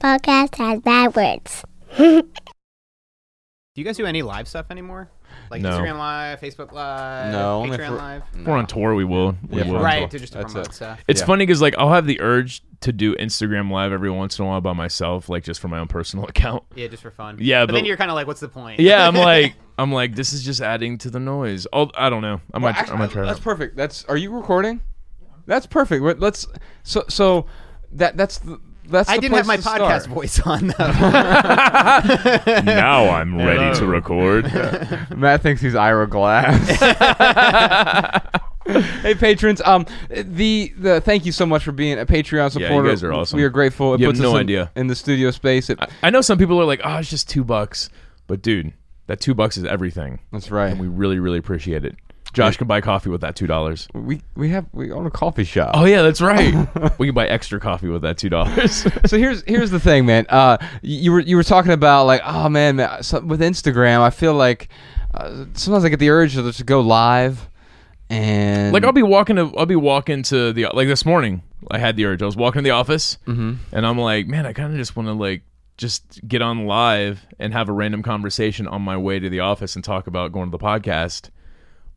podcast has bad words. Do you guys do any live stuff anymore? Like No. Instagram Live, Facebook Live, No, only Patreon for- Live? If we're on tour, we will. We Yeah, will. Right, to just to promote it. stuff. It's Yeah. funny because like I'll have the urge to do Instagram live every once in a while by myself, like just for my own personal account. Yeah, just for fun. Yeah, but, but- then you're kind of like, what's the point? Yeah, I'm like, I'm like, this is just adding to the noise. Oh, I don't know. I Well, might, actually, I might try that's that. perfect. That's are you recording? That's perfect. Let's so so that that's the, that's I the didn't have my podcast start. voice on though. now I'm ready to record. Matt thinks he's Ira Glass. hey patrons, um, the the thank you so much for being a Patreon supporter. Yeah, you supporter. guys are awesome. We are grateful. It You have puts us no in, idea. in the studio space. It, I know some people are like, oh, it's just two bucks, but dude, that two bucks is everything, that's right. and we really, really appreciate it. Josh can buy coffee with that two dollars. we we have we own a coffee shop. Oh yeah, that's right. we can buy extra coffee with that two dollars. so here's here's the thing, man. Uh, you were you were talking about like, oh man, man so with Instagram, I feel like uh, sometimes I get the urge to just go live, and like I'll be walking to I'll be walking to the like this morning I had the urge I was walking to the office Mm-hmm. and I'm like man I kind of just want to like just get on live and have a random conversation on my way to the office and talk about going to the podcast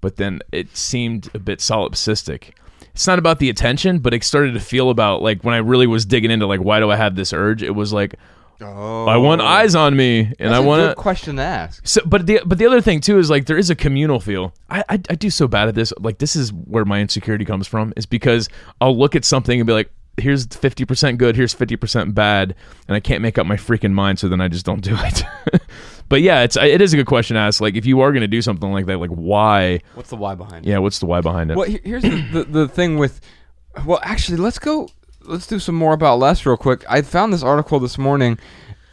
but then it seemed a bit solipsistic it's not about the attention but it started to feel about like when I really was digging into like why do I have this urge it was like oh, I want oh. eyes on me and That's I a want good to question to ask. so, but the but the other thing too is like there is a communal feel. I, I I do so bad at this. Like this is where my insecurity comes from. Is because I'll look at something and be like, here's fifty percent good, here's fifty percent bad, and I can't make up my freaking mind. So then I just don't do it. but yeah, it's it is a good question to ask. Like if you are gonna do something like that, like why? What's the why behind it? Yeah, what's the why behind it? Well, here- here's the, the the thing with. Well, actually, let's go. Let's do some more about less real quick. I found this article this morning.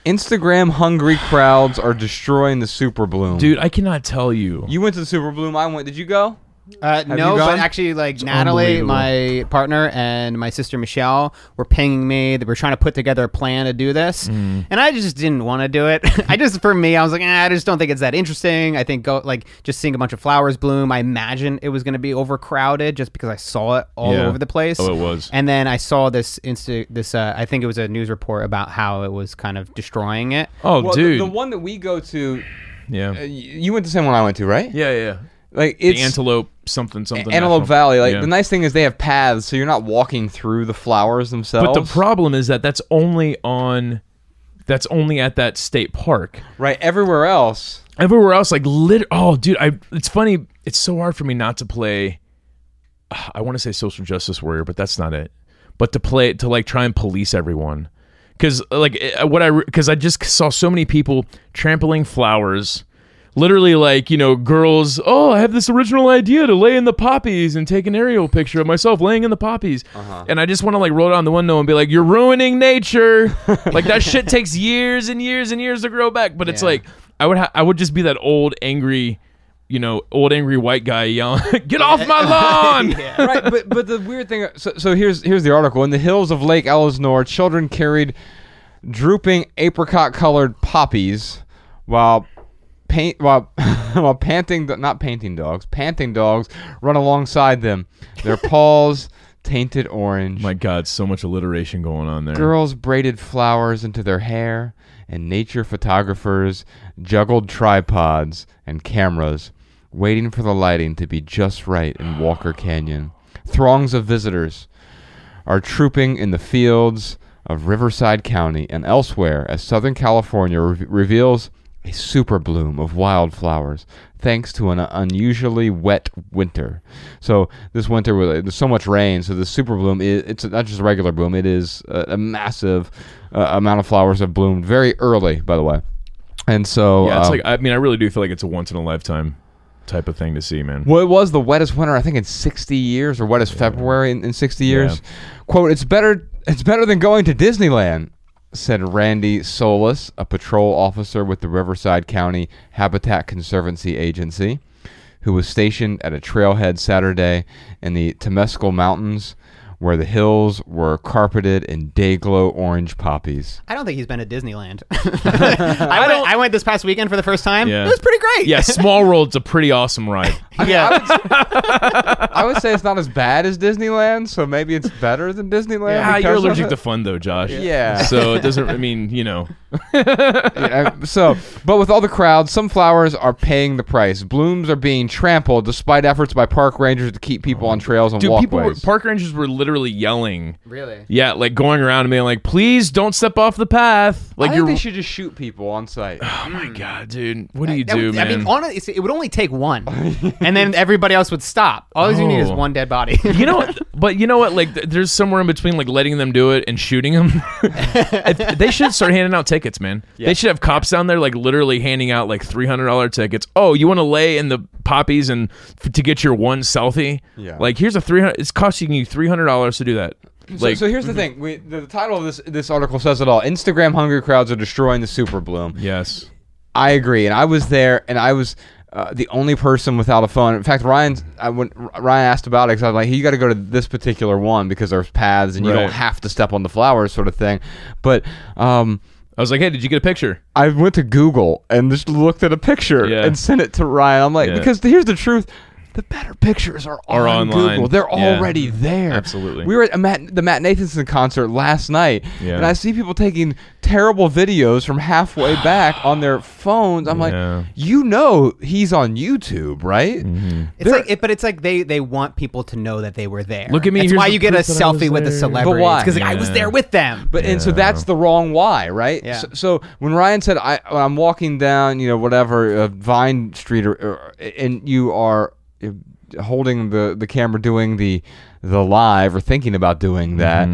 Instagram hungry crowds are destroying the Super Bloom. Dude, I cannot tell you. you went to the Super Bloom. I went. Did you go? Uh, no, but actually, like Natalie, my partner, and my sister Michelle were pinging me. They were trying to put together a plan to do this, Mm. and I just didn't want to do it. I just, for me, I was like, eh, I just don't think it's that interesting. I think go like just seeing a bunch of flowers bloom. I imagine it was going to be overcrowded just because I saw it all Yeah. over the place. Oh, it was. And then I saw this insta, this uh, I think it was a news report about how it was kind of destroying it. oh, well, the- dude. The, one that we go to. yeah. Uh, you went to the same one I went to, right? yeah, yeah. Like The it's antelope something something. Antelope National- Valley. Like Yeah. the nice thing is they have paths, so you're not walking through the flowers themselves. But the problem is that that's only on that's only at that state park. right everywhere else. Everywhere else, like lit. Oh, dude, I. It's funny. It's so hard for me not to play. I want to say social justice warrior, but that's not it. But to play to like try and police everyone, because like eh, what I because I just saw so many people trampling flowers. Literally, like you know, girls. Oh, I have this original idea to lay in the poppies and take an aerial picture of myself laying in the poppies, uh-huh. and I just want to like roll down the window and be like, "You're ruining nature." like that shit takes years and years and years to grow back. But it's like I would ha- I would just be that old angry, you know, old angry white guy yelling, "Get off my lawn!" right, but but the weird thing. So, so here's here's the article. In the hills of Lake Elsinore, children carried drooping apricot-colored poppies while paint while while panting not painting dogs panting dogs run alongside them. Their paws tainted orange. My God, so much alliteration going on there. Girls braided flowers into their hair, and nature photographers juggled tripods and cameras, waiting for the lighting to be just right in Walker Canyon. Throngs of visitors are trooping in the fields of Riverside County and elsewhere as Southern California re- reveals a super bloom of wildflowers thanks to an unusually wet winter. So this winter was there's so much rain, so the super bloom is it's not just a regular bloom, it is a, a massive uh, amount of flowers have bloomed very early, by the way. And so yeah, it's um, like I mean, I really do feel like it's a once in a lifetime type of thing to see, man. Well, it was the wettest winter I think in 60 years, or wettest February in, in 60 years. Quote: It's better. It's better than going to Disneyland," said Randy Solis, a patrol officer with the Riverside County Habitat Conservancy Agency, who was stationed at a trailhead Saturday in the Temescal Mountains, where the hills were carpeted in day glow orange poppies. I don't think he's been to Disneyland. I, went, I went this past weekend for the first time. Yeah. It was pretty great. Yeah, Small World's a pretty awesome ride. yeah. I would say it's not as bad as Disneyland, so maybe it's better than Disneyland. Ah, you're allergic to fun though, Josh. Yeah. So it doesn't. I mean, you know. Yeah, so, but with all the crowds, some flowers are paying the price. Blooms are being trampled despite efforts by park rangers to keep people on trails and Dude, people were, walkways. park rangers were literally yelling. Really? Yeah, like going around and being like, "Please don't step off the path." I Like think you're. they should just shoot people on site. oh my hmm. god, dude! What do you That do, would- man? I mean, honestly, it would only take one, and then everybody else would stop. All you need is Oh. one dead body. you know what? But you know what? Like, th- there's somewhere in between, like letting them do it and shooting them. If- they should start handing out tickets, man. They should have cops down there, like literally handing out like three hundred dollar tickets. Oh, you want to lay in the poppies and f- to get your one selfie? Yeah. Like, here's a three hundred. It's costing you three hundred dollars to do that. So, Like, so here's the thing: we, the, the title of this this article says it all. Instagram hungry crowds are destroying the super bloom. yes. I agree, and I was there, and I was uh, the only person without a phone. In fact, Ryan's I when Ryan asked about it, because I was like, "You got to go to this particular one because there's paths, and you don't have to step on the flowers, sort of thing." But um, I was like, hey, did you get a picture? I went to Google and just looked at a picture Yeah. and sent it to Ryan. I'm like, Yeah. because here's the truth. The better pictures are, Are on online. Google. They're Yeah. already there. Absolutely. We were at a Matt, the Matt Nathanson concert last night, Yeah. and I see people taking terrible videos from halfway back on their phones. I'm Yeah. like, you know, he's on YouTube, right? Mm-hmm. It's like, it, but it's like they they want people to know that they were there. Look at me, That's why you get a proof that I was selfie with a celebrity. But why? Because I was there with them. But and so that's the wrong why, right? Yeah. So, so when Ryan said I when I'm walking down, you know, whatever uh, Vine Street, or, or, and you are holding the the camera, doing the the live, or thinking about doing that.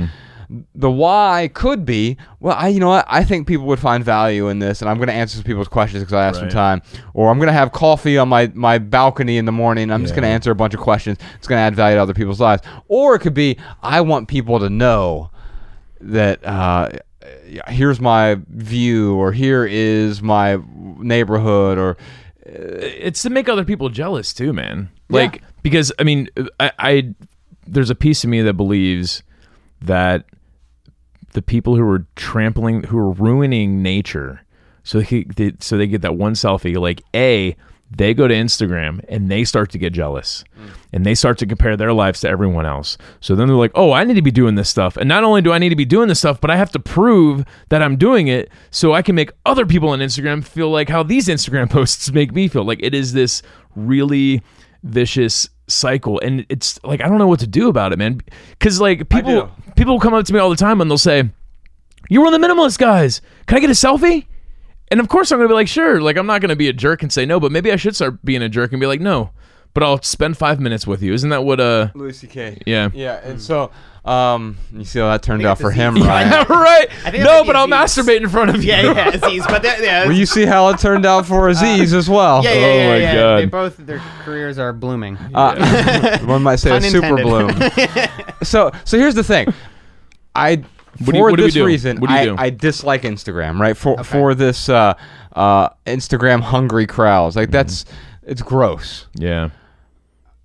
The why could be well. I you know what I think people would find value in this, and I'm going to answer some people's questions because I have some time. Or I'm going to have coffee on my my balcony in the morning. I'm just going to answer a bunch of questions. It's going to add value to other people's lives. Or it could be I want people to know that uh, here's my view or here is my neighborhood or it's to make other people jealous too, man. Like because I mean, I, I there's a piece of me that believes that the people who are trampling, who are ruining nature, so they, they so they get that one selfie. Like a, they go to Instagram and they start to get jealous, mm. and they start to compare their lives to everyone else. So then they're like, oh, I need to be doing this stuff, and not only do I need to be doing this stuff, but I have to prove that I'm doing it so I can make other people on Instagram feel like how these Instagram posts make me feel. Like it is this really vicious cycle. And it's like I don't know what to do about it man. Cuz like people people come up to me all the time and they'll say you're one of the minimalist guys. Can I get a selfie? And of course I'm going to be like sure. Like I'm not going to be a jerk and say no but maybe I should start being a jerk and be like no but I'll spend 5 minutes with you isn't that what uh Louis C.K. yeah Yeah, and so um, you see how that turned out for him, Z. Ryan. Yeah, right I think no that's but I'll Aziz. masturbate in front of you yeah, yeah, Aziz. But that, yeah, Well, you see how it turned out for Aziz as well. yeah, yeah, Oh yeah, my yeah. God. They both their careers are blooming. Uh, one might say a Pun super bloom. intended. so, so here's the thing. I What do you- for what do we this do? reason, What do you I, do? I dislike Instagram. Right for for this uh, uh, Instagram hungry crowds. Mm-hmm. Like that's it's gross. yeah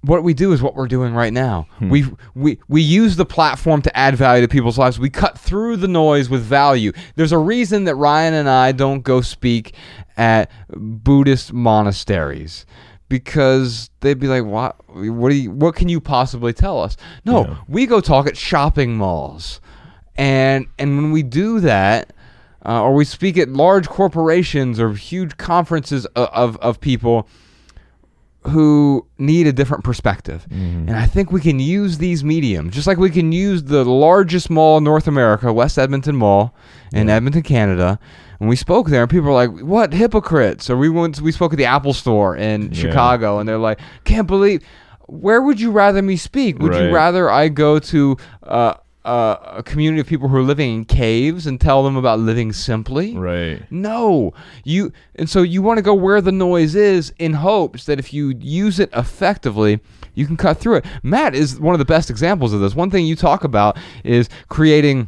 what we do is what we're doing right now. Hmm. We we we use the platform to add value to people's lives. We cut through the noise with value. There's a reason that Ryan and I don't go speak at Buddhist monasteries because they'd be like, "What? What do you? What can you possibly tell us?" No, Yeah. we go talk at shopping malls, and and when we do that. Uh, or we speak at large corporations or huge conferences of, of, of people who need a different perspective. And I think we can use these mediums, just like we can use the largest mall in North America, West Edmonton Mall in Edmonton, Canada. And we spoke there, and people were like, "What hypocrites?" Or we went, we spoke at the Apple Store in Chicago, and they're like, "Can't believe." Where would you rather me speak? Would Right. you rather I go to uh, uh, a community of people who are living in caves and tell them about living simply? right No, you and so you want to go where the noise is in hopes that if you use it effectively, you can cut through it. Matt is one of the best examples of this. One thing you talk about is creating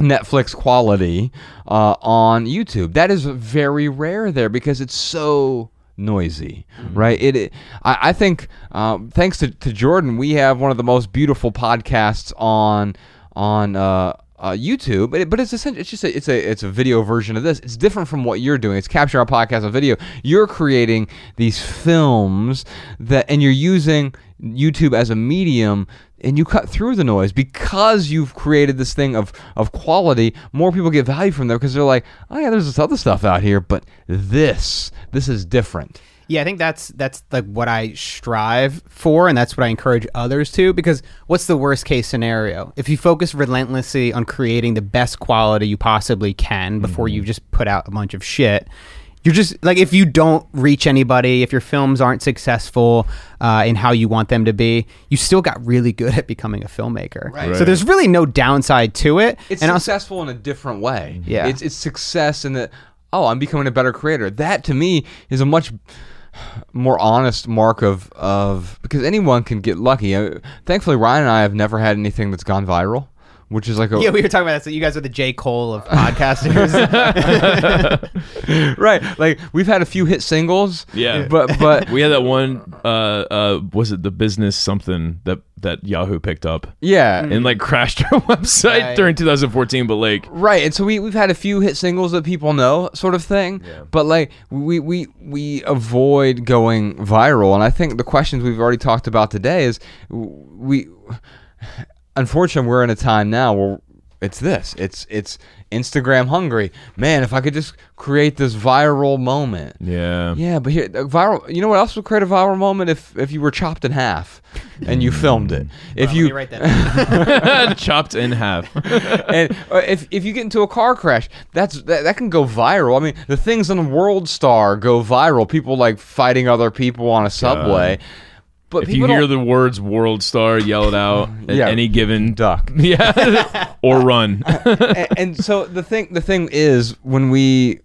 Netflix quality uh, on YouTube. That is very rare there because it's so noisy, right? It, it I, I think um, thanks to, to Jordan, we have one of the most beautiful podcasts on on uh, uh, YouTube, but, it, but it's essentially it's just a, it's a it's a video version of this. It's different from what you're doing. It's capture our podcast on video. You're creating these films that, and you're using YouTube as a medium. And you cut through the noise because you've created this thing of, of quality. More people get value from there because they're like, oh yeah, there's this other stuff out here, but this this is different. Yeah, I think that's that's like what I strive for, and that's what I encourage others to. Because what's the worst case scenario? If you focus relentlessly on creating the best quality you possibly can before you just put out a bunch of shit, you're just like if you don't reach anybody, if your films aren't successful uh, in how you want them to be, you still got really good at becoming a filmmaker. Right. So there's really no downside to it. It's and also, successful in a different way. Yeah. It's it's success in that oh, I'm becoming a better creator. That to me is a much more honest mark of of because anyone can get lucky. Uh, thankfully, Ryan and I have never had anything that's gone viral, which is like a yeah, we were talking about that. So you guys are the J Cole of podcasters. right. Like we've had a few hit singles. Yeah. but but we had that one. Uh, uh, was it the business something that that Yahoo picked up yeah. and like crashed our website Right. during 2014? But like, Right, and so we we've had a few hit singles that people know, sort of thing. Yeah. But like we we we avoid going viral, and I think the questions we've already talked about today is we. Unfortunately, we're in a time now where it's this. It's it's Instagram hungry. Man, if I could just create this viral moment. yeah, Yeah, but here viral. You know what else would create a viral moment if if you were chopped in half, and you filmed it. If Let you me write that chopped in half. and uh, if, if you get into a car crash, that's that, that can go viral. I mean, the things on World Star go viral. People like fighting other people on a subway. But if you hear the words "World Star" yell it out at Yeah. any given duck. yeah, or run. and, and so the thing the thing is when we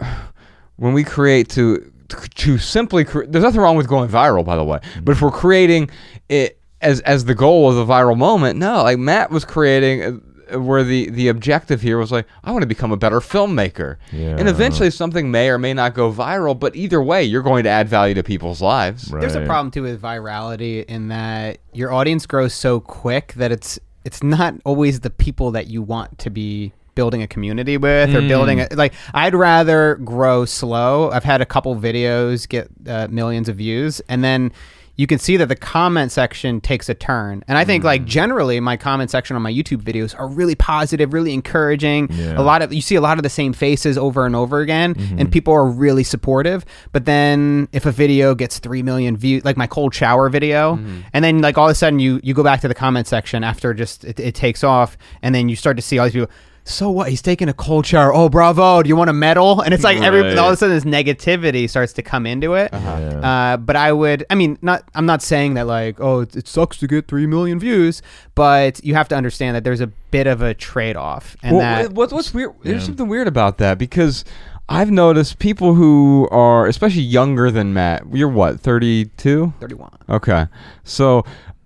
when we create to to simply cre- there's nothing wrong with going viral by the way but if we're creating it as as the goal of the viral moment no like matt was creating uh, where the the objective here was like i want to become a better filmmaker and eventually something may or may not go viral but either way you're going to add value to people's lives Right. There's a problem too with virality in that your audience grows so quick that it's it's not always the people that you want to be building a community with or building a, like I'd rather grow slow. I've had a couple videos get uh, millions of views and then you can see that the comment section takes a turn. And I think like mm. generally my comment section on my YouTube videos are really positive, really encouraging. Yeah. A lot of you see a lot of the same faces over and over again and mm-hmm. people are really supportive. But then if a video gets 3 million views, like my cold shower video, mm-hmm. and then like all of a sudden you you go back to the comment section after just it, it takes off and then you start to see all these people so what? He's taking a cold shower. Oh, bravo! Do you want a medal? And it's like every Right. all of a sudden this negativity starts to come into it. Yeah. Uh, but I would, I mean, not. I'm not saying that like, oh, it, it sucks to get three million views, but you have to understand that there's a bit of a trade off, and well, that what, what's weird? There's something weird about that because I've noticed people who are, especially younger than Matt. You're what, 32? 31. Okay, so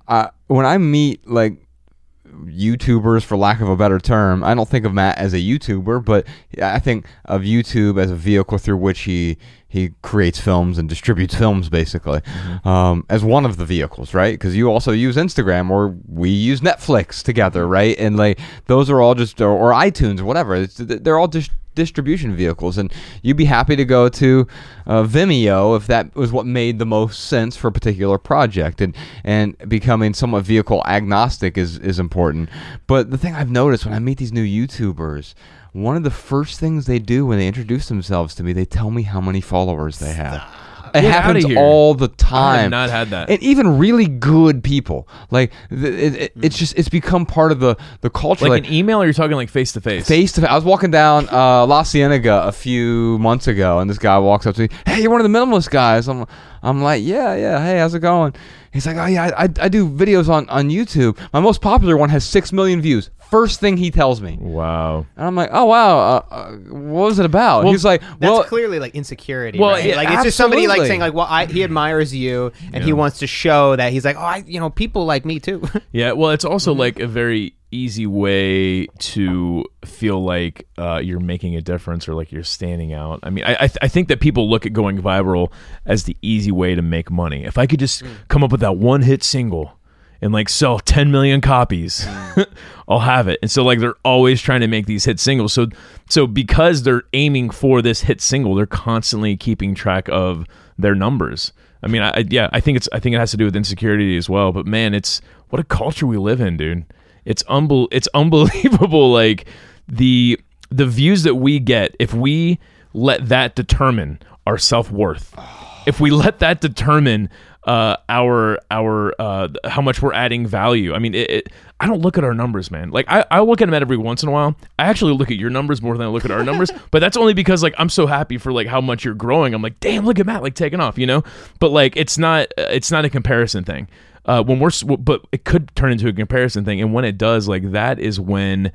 uh, when I meet like YouTubers, for lack of a better term, I don't think of Matt as a YouTuber, but I think of YouTube as a vehicle through which he he creates films and distributes films, basically, um, as one of the vehicles, right? Because you also use Instagram, or we use Netflix together, right? And like those are all just or, or iTunes or whatever. It's, they're all just distribution vehicles and you'd be happy to go to uh, Vimeo if that was what made the most sense for a particular project and and becoming somewhat vehicle agnostic is is important. But the thing I've noticed when I meet these new YouTubers one of the first things they do when they introduce themselves to me they tell me how many followers they have it Get happens all the time. I have not had that. and even really good people like it, it, it's just it's become part of the the culture like an email, or you're talking like face to face. face to face. I was walking down uh, La Cienega a few months ago, and this guy walks up to me. Hey, you're one of the minimalist guys. I'm, I'm like, yeah, yeah. Hey, how's it going? He's like, oh yeah, I, I, I do videos on on YouTube. My most popular one has six million views. First thing he tells me. Wow. And I'm like, oh wow, uh, uh, what was it about? Well, He's like, That's well, clearly like insecurity. Well, right? yeah, like it's just somebody like absolutely. saying like, well, I, he admires you, and he wants to show that he's like, oh, I, you know, people like me too. Yeah, well, it's also Mm-hmm. like a very easy way to feel like uh, you're making a difference or like you're standing out. I mean, I I, th- I think that people look at going viral as the easy way to make money. If I could just Mm. come up with that one hit single and like sell 10 million copies, Mm. I'll have it. And so like they're always trying to make these hit singles. So so because they're aiming for this hit single, they're constantly keeping track of their numbers. I mean, I, yeah, I think it's I think it has to do with insecurity as well. But man, it's what a culture we live in, dude. It's unbel- it's unbelievable. Like the the views that we get if we let that determine our self worth. If we let that determine uh, our our uh, how much we're adding value. I mean, it, it, I don't look at our numbers, man. Like I, I look at them every once in a while. I actually look at your numbers more than I look at our numbers, but that's only because like I'm so happy for like how much you're growing. I'm like, damn, look at Matt like taking off, you know. But like it's not it's not a comparison thing. Uh, when we're but it could turn into a comparison thing, and when it does, like that is when.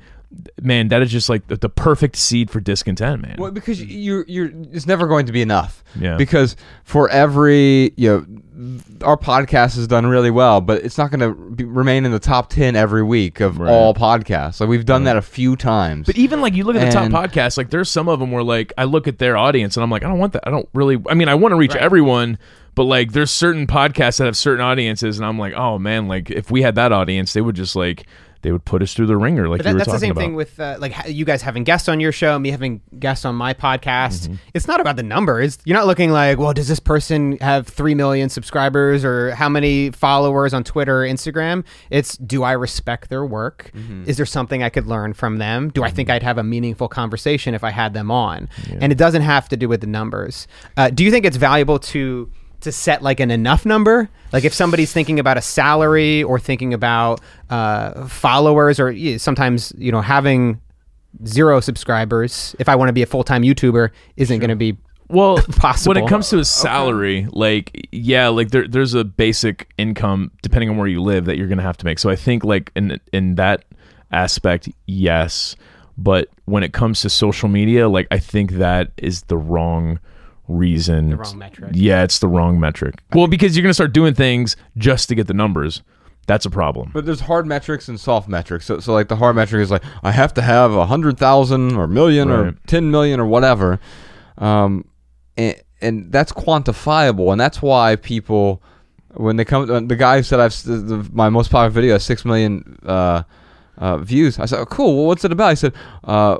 Man, that is just like the, the perfect seed for discontent, man. Well, because you're you're it's never going to be enough. Yeah. Because for every you know, our podcast has done really well, but it's not going to remain in the top ten every week of Right. all podcasts. Like we've done that a few times. But even like you look at the And- top podcasts, like there's some of them where like I look at their audience and I'm like, I don't want that. I don't really. I mean, I want to reach everyone, but like there's certain podcasts that have certain audiences, and I'm like, oh man, like if we had that audience, they would just like they would put us through the ringer, like But you that, were that's the same about. thing with uh, like you guys having guests on your show, me having guests on my podcast. Mm-hmm. It's not about the numbers. You're not looking like, well, does this person have three million subscribers or how many followers on Twitter or Instagram? It's do I respect their work? Mm-hmm. Is there something I could learn from them? Do I think I'd have a meaningful conversation if I had them on? And it doesn't have to do with the numbers. Uh, do you think it's valuable to to set like an enough number like if somebody's thinking about a salary or thinking about uh, followers or yeah, sometimes you know having zero subscribers if i want to be a full-time youtuber isn't going to be well, possible. when it comes to a salary, like yeah, like there, there's a basic income depending on where you live that you're gonna have to make. So I think like in in that aspect, yes. But when it comes to social media, like I think that is the wrong reason. The wrong metric. Yeah, it's the wrong metric. Well, because you're gonna start doing things just to get the numbers. That's a problem. But there's hard metrics and soft metrics. So, so like the hard metric is like I have to have a hundred thousand or million or ten million or whatever, um, and, and that's quantifiable, and that's why people when they come the guy said I've the, the, my most popular video has six million uh, uh, views. I said, oh, cool. Well, what's it about? He said. Uh,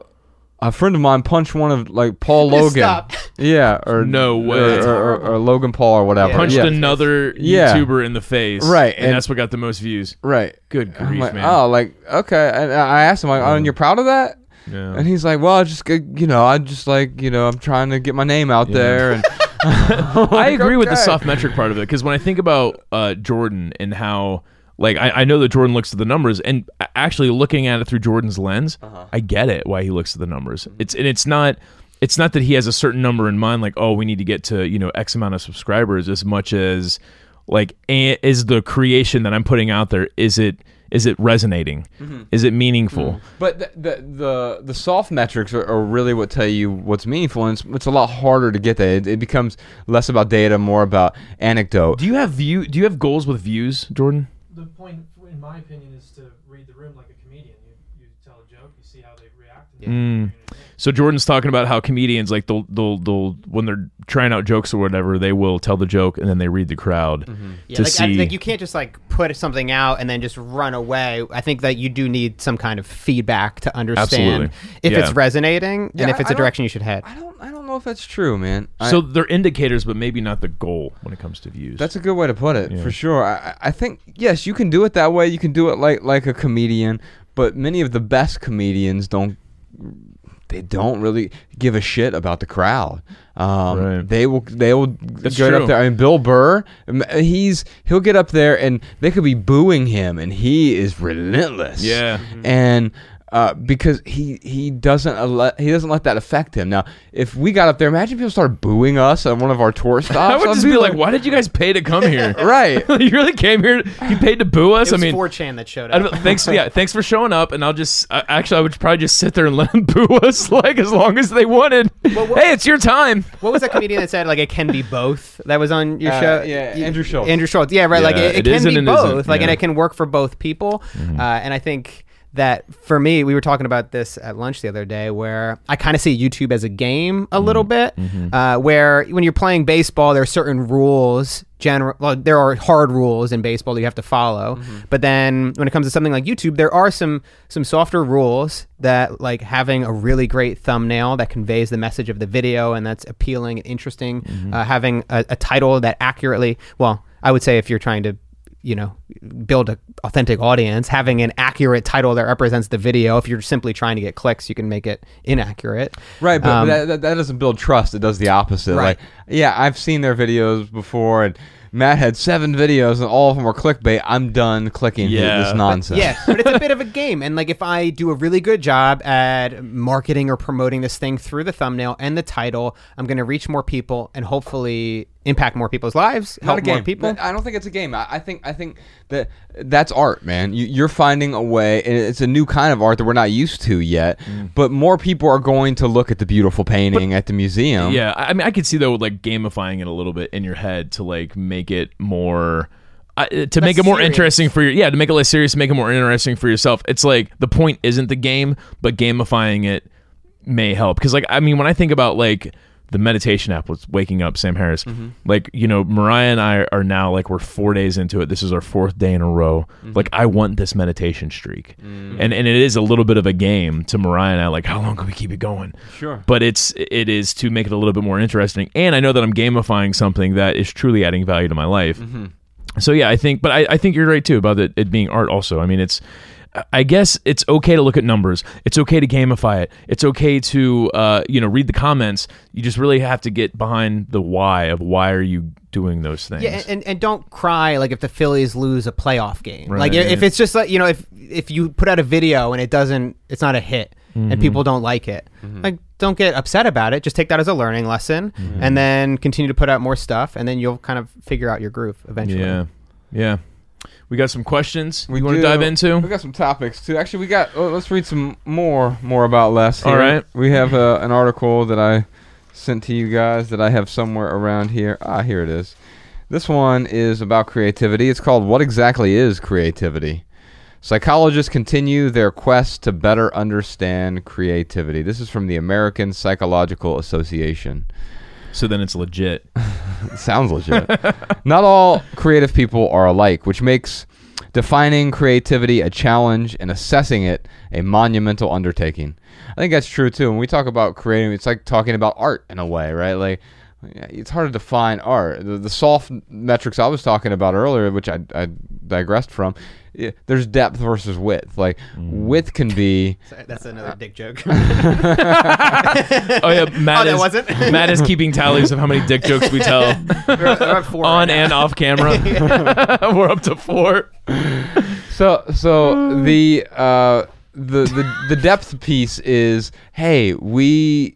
a friend of mine punched one of like Paul Logan. Stop. Yeah, or No way. or, That's or, or, or Logan Paul or whatever. Yeah. Punched yeah. another Yeah. YouTuber in the face, Right, And, and- that's what got the most views. Right. Good I'm grief, like, man. oh, like okay. And I asked him, like, oh, and you're proud of that? Yeah. And he's like, well, I just get- you know, I just like you know, I'm trying to get my name out there, and I agree with the okay. soft metric part of it because when I think about uh, Jordan and how, like, I, I know that Jordan looks at the numbers, and actually looking at it through Jordan's lens, Uh-huh. I get it why he looks at the numbers. Mm-hmm. It's and it's not. It's not that he has a certain number in mind, like, oh, we need to get to you know X amount of subscribers, as much as like, is the creation that I'm putting out there is it is it resonating? Mm-hmm. Is it meaningful? But the the the, the soft metrics are, are really what tell you what's meaningful, and it's, it's a lot harder to get that. It, it becomes less about data, more about anecdote. Do you have view? Do you have goals with views, Jordan? The point, in my opinion, is to read the room like a comedian. You, you tell a joke, you see how they react. And Mm. So Jordan's talking about how comedians like they'll they'll they'll when they're trying out jokes or whatever, they will tell the joke and then they read the crowd yeah, to like, I, see. like you can't just like put something out and then just run away i think that you do need some kind of feedback to understand Absolutely. if Yeah. it's resonating Yeah, and if it's I a direction you should head I don't I don't know if that's true, man. I- so they're indicators, but maybe not the goal when it comes to views. That's a good way to put it, Yeah. for sure. I, I- I think yes, you can do it that way. You can do it like like a comedian, but many of the best comedians don't. They don't really give a shit about the crowd. Um, Right. They will. They will That's get true. up there. I mean, Bill Burr. He's he'll get up there and they could be booing him, and he is relentless. Yeah. And uh, because he he doesn't let he doesn't let that affect him. Now, if we got up there, imagine people started booing us on one of our tour stops. I would I'd just be like, "Why did you guys pay to come here? right? you really came here? You paid to boo us? It was I mean, 4chan that showed up. don't- thanks, yeah, thanks for showing up. And I'll just uh, actually, I would probably just sit there and let them boo us, like as long as they wanted. what- hey, it's your time. what was that comedian that said like it can be both? That was on your Uh, show. yeah, Y- Andrew Schulz. Andrew Schulz. Yeah, right. like it, it it, can be both. isn't, Like and it can work for both people. Uh, and I think that for me, we were talking about this at lunch the other day, where I kind of see YouTube as a game a little bit, uh, where when you're playing baseball, there are certain rules. General, well, there are hard rules in baseball that you have to follow. But then when it comes to something like YouTube, there are some some softer rules that like having a really great thumbnail that conveys the message of the video and that's appealing and interesting. Uh, having a, a title that accurately, well, I would say if you're trying to you know build an authentic audience having an accurate title that represents the video if you're simply trying to get clicks you can make it inaccurate Right, but, Um, but that, that, that doesn't build trust. It does the opposite. Right. Like, yeah, I've seen their videos before, and Matt had seven videos, and all of them were clickbait. I'm done clicking Yeah, this but- nonsense. yeah but it's a bit of a game and like if i do a really good job at marketing or promoting this thing through the thumbnail and the title i'm going to reach more people and hopefully impact more people's lives Not help a game. more people I don't think it's a game. I, I think I think that that's art, man. You, you're finding a way, and it's a new kind of art that we're not used to yet. Mm. But more people are going to look at the beautiful painting at the museum. Yeah, I I mean, I could see though, like gamifying it a little bit in your head to like make it more. Uh, to make it more serious. interesting for you, yeah, to make it less serious, make it more interesting for yourself. It's like the point isn't the game, but gamifying it may help. Because, like, I mean, when I think about like the meditation app was waking up, Sam Harris, Mm-hmm. like you know, Mariah and I are now like we're four days into it. This is our fourth day in a row. Mm-hmm. Like, I want this meditation streak, Mm. and and it is a little bit of a game to Mariah and I. Like, how long can we keep it going? Sure. but it's it is to make it a little bit more interesting and i know that i'm gamifying something that is truly adding value to my life so yeah i think but i, I think you're right too about it, it being art also i mean it's I guess it's okay to look at numbers. It's okay to gamify it. It's okay to uh, you know read the comments. You just really have to get behind the why of why are you doing those things. Yeah, and, and don't cry like if the Phillies lose a playoff game. Right. Like if if it's just like you know if if you put out a video and it doesn't, it's not a hit, Mm-hmm. and people don't like it. Like don't get upset about it. Just take that as a learning lesson, Mm-hmm. and then continue to put out more stuff, and then you'll kind of figure out your groove eventually. yeah, yeah. We got some questions we, want to dive into. We got some topics too. Actually, we got. oh, let's read some more more about less. All here. right. We have uh, an article that I sent to you guys that I have somewhere around here. Ah, here it is. This one is about creativity. It's called "What Exactly Is Creativity." Psychologists continue their quest to better understand creativity. This is from the American Psychological Association. So then it's legit. Sounds legit. Not all creative people are alike, which makes defining creativity a challenge and assessing it a monumental undertaking. I think that's true too. When we talk about creating, it's like talking about art in a way, right? Like it's hard to define art. The, the soft metrics I was talking about earlier, which I, I digressed from, yeah, there's depth versus width. Like width can be So that's another dick joke. Oh yeah, Matt Oh, that is wasn't? Matt is keeping tallies of how many dick jokes we tell We're- we're at four on right now. and off camera. We're up to four. So so the uh the the the depth piece is hey we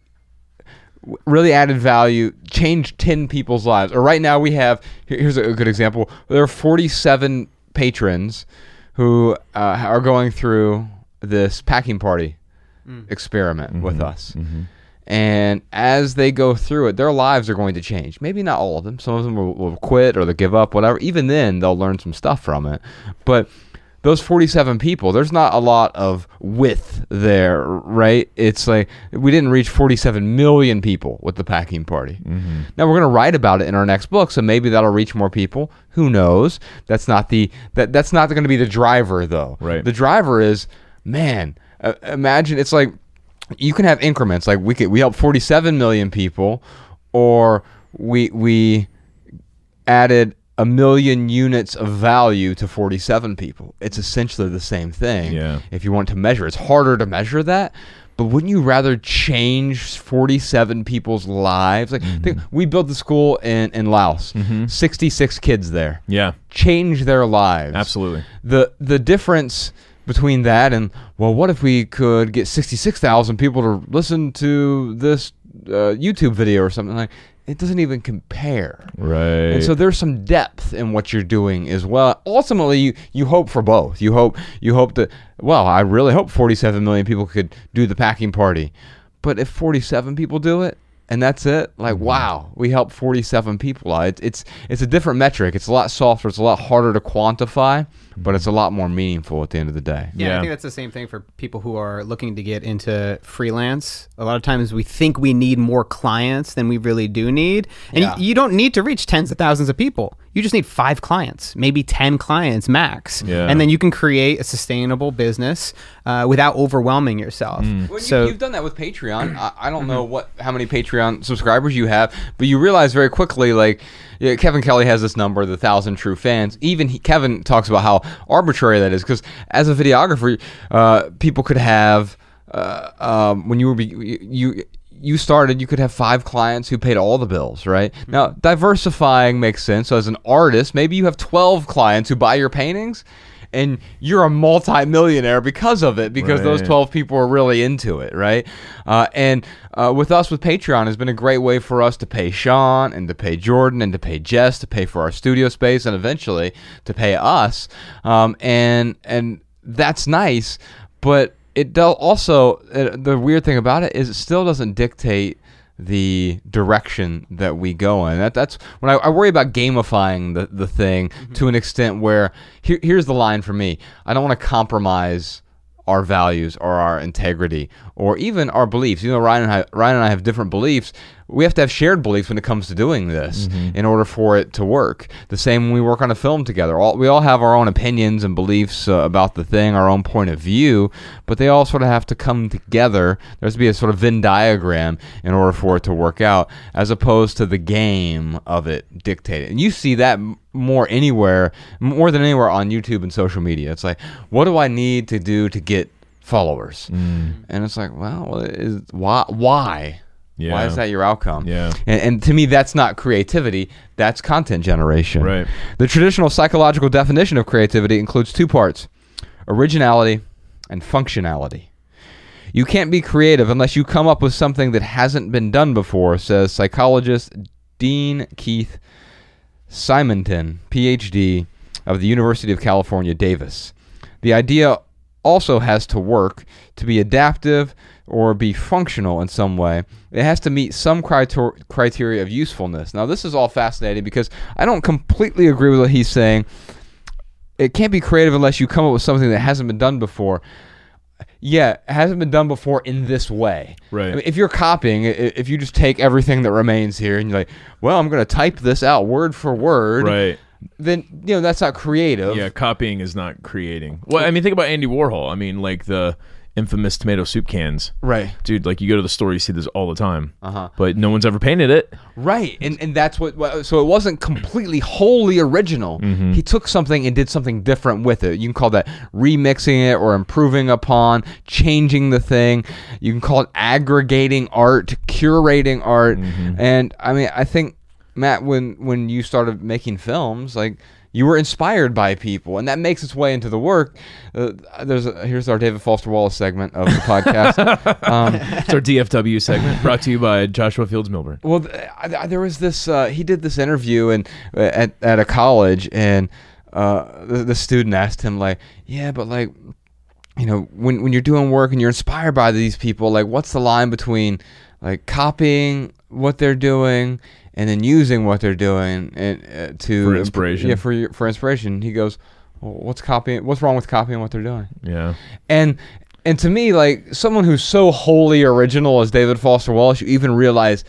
w- really added value changed 10 people's lives or right now we have here- here's a good example there are 47 patrons who uh, are going through this packing party mm. experiment with mm-hmm. us mm-hmm. and as they go through it, their lives are going to change. Maybe not all of them. Some of them will, will quit or they'll give up, whatever. Even then, they'll learn some stuff from it. But those 47 people, there's not a lot of width there, right? It's like we didn't reach 47 million people with the packing party. Now we're going to write about it in our next book, so maybe that'll reach more people. Who knows? That's not the that that's not going to be the driver though. Right. The driver is, man, uh, imagine it's like you can have increments like we could we help 47 million people or we we added a million units of value to 47 people. It's essentially the same thing Yeah. if you want to measure. It's harder to measure that but wouldn't you rather change 47 people's lives? Like think, we built the school in in laos. 66 kids there. Yeah, change their lives. Absolutely. the the difference between that and well, what if we could get sixty six thousand people to listen to this uh, YouTube video or something like? It doesn't even compare. Right. And so there's some depth in what you're doing as well. Ultimately, you, you hope for both. You hope you hope that well, I really hope 47 million people could do the packing party. But if 47 people do it and that's it, like mm-hmm. wow, we helped 47 people out. It's, it's it's a different metric. It's a lot softer. It's a lot harder to quantify, but it's a lot more meaningful at the end of the day. Yeah, Yeah. I think that's the same thing for people who are looking to get into freelance. A lot of times we think we need more clients than we really do need. And Yeah. you, you don't need to reach tens of thousands of people. You just need five clients, maybe 10 clients max. Yeah. And then you can create a sustainable business uh, without overwhelming yourself. Well, So you, have done that with Patreon. I, I don't know what how many Patreon subscribers you have, but you realize very quickly, like yeah, Kevin Kelly has this number, the thousand true fans. Even he, Kevin talks about how arbitrary that is, because as a videographer, uh, people could have uh, um, when you were be, you. You started, you could have five clients who paid all the bills, right? Now, diversifying makes sense. So, as an artist, maybe you have 12 clients who buy your paintings, and you're a multi-millionaire because of it because those 12 people are really into it right? Uh, and uh, with us with patreon has been a great way for us to pay Shawn and to pay jordan and to pay jess to pay for our studio space and eventually to pay us. Um, and and that's nice but it also uh, the weird thing about it is it still doesn't dictate the direction that we go in. That, that's when I, I worry about gamifying the, the thing mm-hmm. to an extent where here, here's the line for me. I don't want to compromise our values or our integrity or even our beliefs. You know, Ryan and I, Ryan and I have different beliefs. We have to have shared beliefs when it comes to doing this in order for it to work. The same when we work on a film together. All, we all have our own opinions and beliefs uh, about the thing, our own point of view, but they all sort of have to come together. There has to be a sort of Venn diagram in order for it to work out, as opposed to the game of it dictated. And you see that more anywhere, more than anywhere on YouTube and social media. It's like, what do I need to do to get followers? Mm. And it's like, well, well, is why? Why? Yeah. Why is that your outcome? Yeah. And, and to me, that's not creativity. That's content generation. Right. The traditional psychological definition of creativity includes two parts originality and functionality. You can't be creative unless you come up with something that hasn't been done before, says psychologist Dean Keith Simonton, PhD of the University of California, Davis. The idea also has to work to be adaptive or be functional in some way. It has to meet some criter- criteria of usefulness. Now, this is all fascinating because I don't completely agree with what he's saying. It can't be creative unless you come up with something that hasn't been done before. Yeah, it hasn't been done before in this way. Right. I mean, if you're copying, if you just take everything that remains here and you're like, well, I'm going to type this out word for word, Right. Then you know that's not creative. Yeah, copying is not creating. Well, I mean, think about Andy Warhol. I mean, like the infamous tomato soup cans. Right. Dude, like you go to the store, you see this all the time. Uh-huh. But no one's ever painted it. Right, and and that's what. what- So it wasn't completely wholly original. He took something and did something different with it. You can call that remixing it or improving upon, changing the thing. You can call it aggregating art, curating art, and I mean, I think Matt, when when you started making films, like. You were inspired by people, and that makes its way into the work. Uh, there's a, here's our David Foster Wallace segment of the podcast. um, It's our DFW segment brought to you by Joshua Fields Millburn. well, th- I, I, there was this. Uh, he did this interview and uh, at at a college, and uh, the, the student asked him like, "Yeah, but like, you know, when when you're doing work and you're inspired by these people, like, what's the line between like copying what they're doing and then using what they're doing and uh, to For inspiration. Yeah, for for inspiration. He goes, well, "What's copying? What's wrong with copying what they're doing?" Yeah. and and to me like someone who's so wholly original as david foster wallace you even realize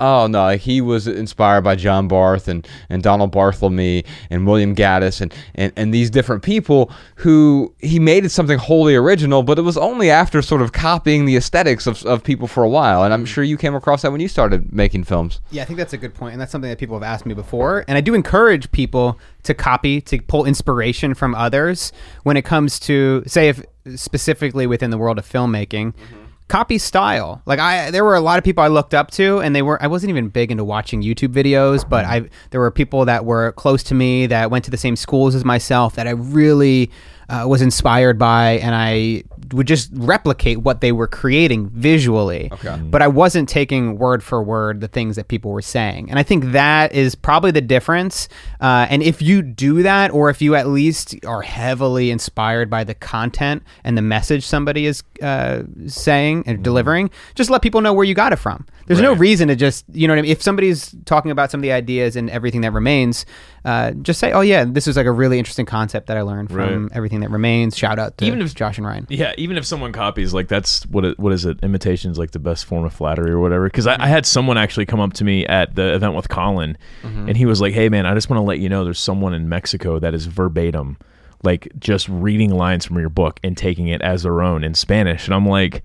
oh no he was inspired by john barth and, and donald barthelme and william gaddis and, and, and these different people who he made it something wholly original but it was only after sort of copying the aesthetics of, of people for a while and i'm mm-hmm. sure you came across that when you started making films Yeah, I think that's a good point, and that's something that people have asked me before. And I do encourage people to copy, to pull inspiration from others when it comes to, say, if specifically within the world of filmmaking. Mm-hmm. Copy style. Like I, there were a lot of people I looked up to, and they were. I wasn't even big into watching YouTube videos, but mm. I there were people that were close to me that went to the same schools as myself that I really uh, was inspired by, and I would just replicate what they were creating visually. Okay. But I wasn't taking word for word the things that people were saying. And I think that is probably the difference. Uh, and if you do that, or if you at least are heavily inspired by the content and the message somebody is uh, saying and delivering, just let people know where you got it from. There's no reason to just, you know what I mean? If somebody's talking about some of the ideas and everything that remains, uh, just say, oh, yeah, this is like a really interesting concept that I learned from Right. everything that remains. Shout out to Even if- Josh and Ryan. Yeah, even if someone copies, like that's what it, what is it? Imitation is like the best form of flattery or whatever. Because I, I had someone actually come up to me at the event with Colin, and he was like, "Hey, man, I just want to let you know there's someone in Mexico that is verbatim, like just reading lines from your book and taking it as their own in Spanish." And I'm like,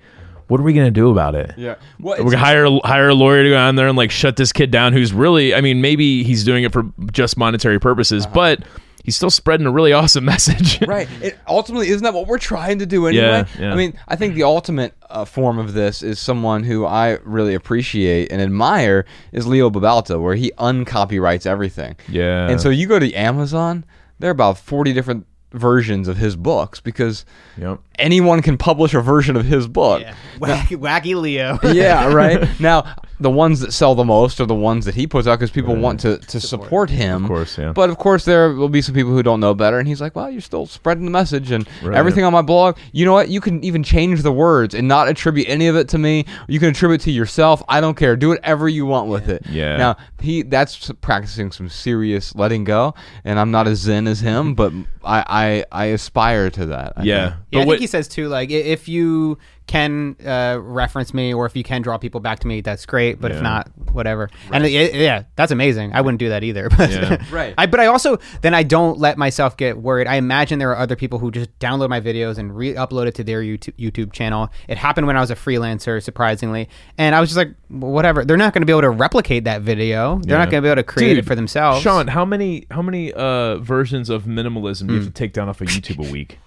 "What are we gonna do about it?" Yeah. Well, We're gonna hire hire a lawyer to go down there and like shut this kid down, who's really, I mean, maybe he's doing it for just monetary purposes, but he's still spreading a really awesome message. right. It, ultimately, isn't that what we're trying to do anyway? Yeah, yeah. I mean, I think the ultimate uh, form of this is someone who I really appreciate and admire is Leo Babalta, where he uncopyrights everything. Yeah. And so you go to Amazon, there are about 40 different versions of his books because Yep. anyone can publish a version of his book. Wacky, wacky Leo. yeah, right. Now, the ones that sell the most are the ones that he puts out because people want to, to support, him. Of course, yeah. But of course, there will be some people who don't know better, and he's like, "Well, you're still spreading the message, and Right. everything on my blog. You know what? You can even change the words and not attribute any of it to me. You can attribute to yourself. I don't care. Do whatever you want with it. Yeah. Now, he that's practicing some serious letting go, and I'm not as zen as him, but I I, I aspire to that. I Yeah. think. Yeah, I what- think he says too. Like, if you can uh, reference me, or if you can draw people back to me, that's great. But if not, whatever. And it, yeah, that's amazing. I wouldn't do that either. But Yeah. Right. I, but I also then I don't let myself get worried. I imagine there are other people who just download my videos and re-upload it to their YouTube, YouTube channel. It happened when I was a freelancer, surprisingly, and I was just like, whatever. They're not going to be able to replicate that video. They're Yeah. not going to be able to create it for themselves. Shawn, how many how many uh, versions of minimalism do you have to take down off of YouTube a week?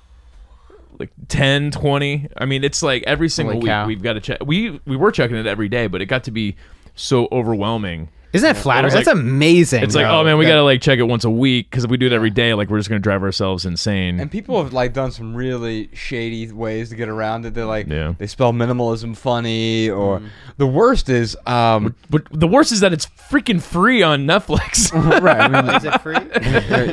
Like 10, 20? I mean, it's like every single Holy week cow. we've got to check. We we were checking it every day, but it got to be so overwhelming. Isn't that flattering? It That's like- amazing. It's like, though. oh man, we That- got to like check it once a week because if we do it every day, like we're just gonna drive ourselves insane. And people have like done some really shady ways to get around it. They're like Yeah. they spell minimalism funny, or the worst is um, but the worst is that it's freaking free on Netflix. right. I mean, Is it free?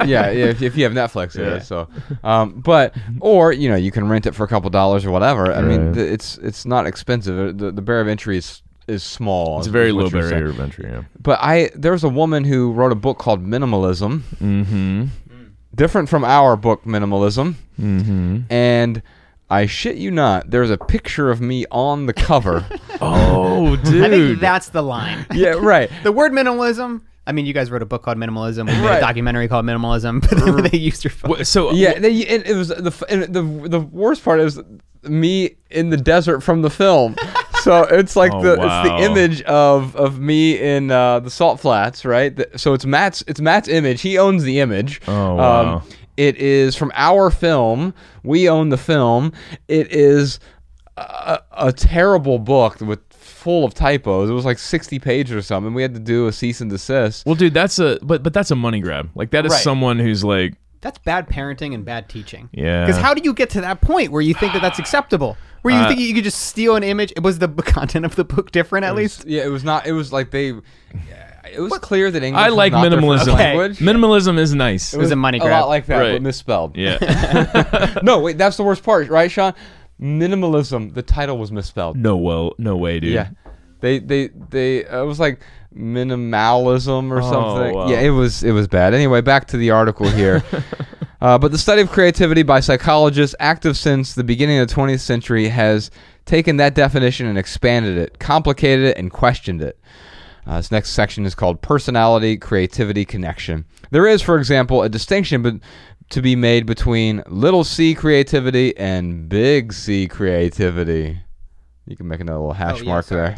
yeah, yeah. If, if you have Netflix, it Yeah. is. So, um, but or you know you can rent it for a couple dollars or whatever. I mean, Right. th- it's it's not expensive. The the barrier of entry is is small. it's a very low you're barrier of entry. Yeah. But I there was a woman who wrote a book called Minimalism, Mm-hmm. different from our book Minimalism, Mm-hmm. and. I shit you not. There's a picture of me on the cover. Oh, dude. I think that's the line. yeah, right. The word minimalism. I mean, you guys wrote a book called Minimalism. We made Right. a documentary called Minimalism, but they used your phone. So Yeah, they, it, it was the and the the worst part is me in the desert from the film. So it's like Oh, the wow. it's the image of of me in uh, the Salt Flats, right? The- so it's Matt's it's Matt's image. He owns the image. Um, Oh, wow. it is from our film. We own the film. It is a, a terrible book with full of typos. It was like 60 pages or something. We had to do a cease and desist. Well, dude, that's a but but that's a money grab. Like that is Right. someone who's like, That's bad parenting and bad teaching. Yeah. Because how do you get to that point where you think that that's acceptable? Where you Uh, think you could just steal an image? It Was the content of the book different at least? Yeah, it was not. It was like they. It was clear that English. I like not their first minimalism. Okay. Minimalism is nice. It was a money a grab. lot like that, Right. but misspelled. yeah. no, wait, that's the worst part, right, Shawn? Minimalism. The title was misspelled. no, well, no way, dude. Yeah, they they they. It was like minimalism or Oh, something. wow. Yeah, it was it was bad. Anyway, back to the article here. uh, but the study of creativity by psychologists active since the beginning of the 20th century has taken that definition and expanded it, complicated it, and questioned it. Uh, this next section is called personality, creativity, connection. There is, for example, a distinction but to be made between little c creativity and big C creativity. You can make another little hash Oh, yeah, mark sorry.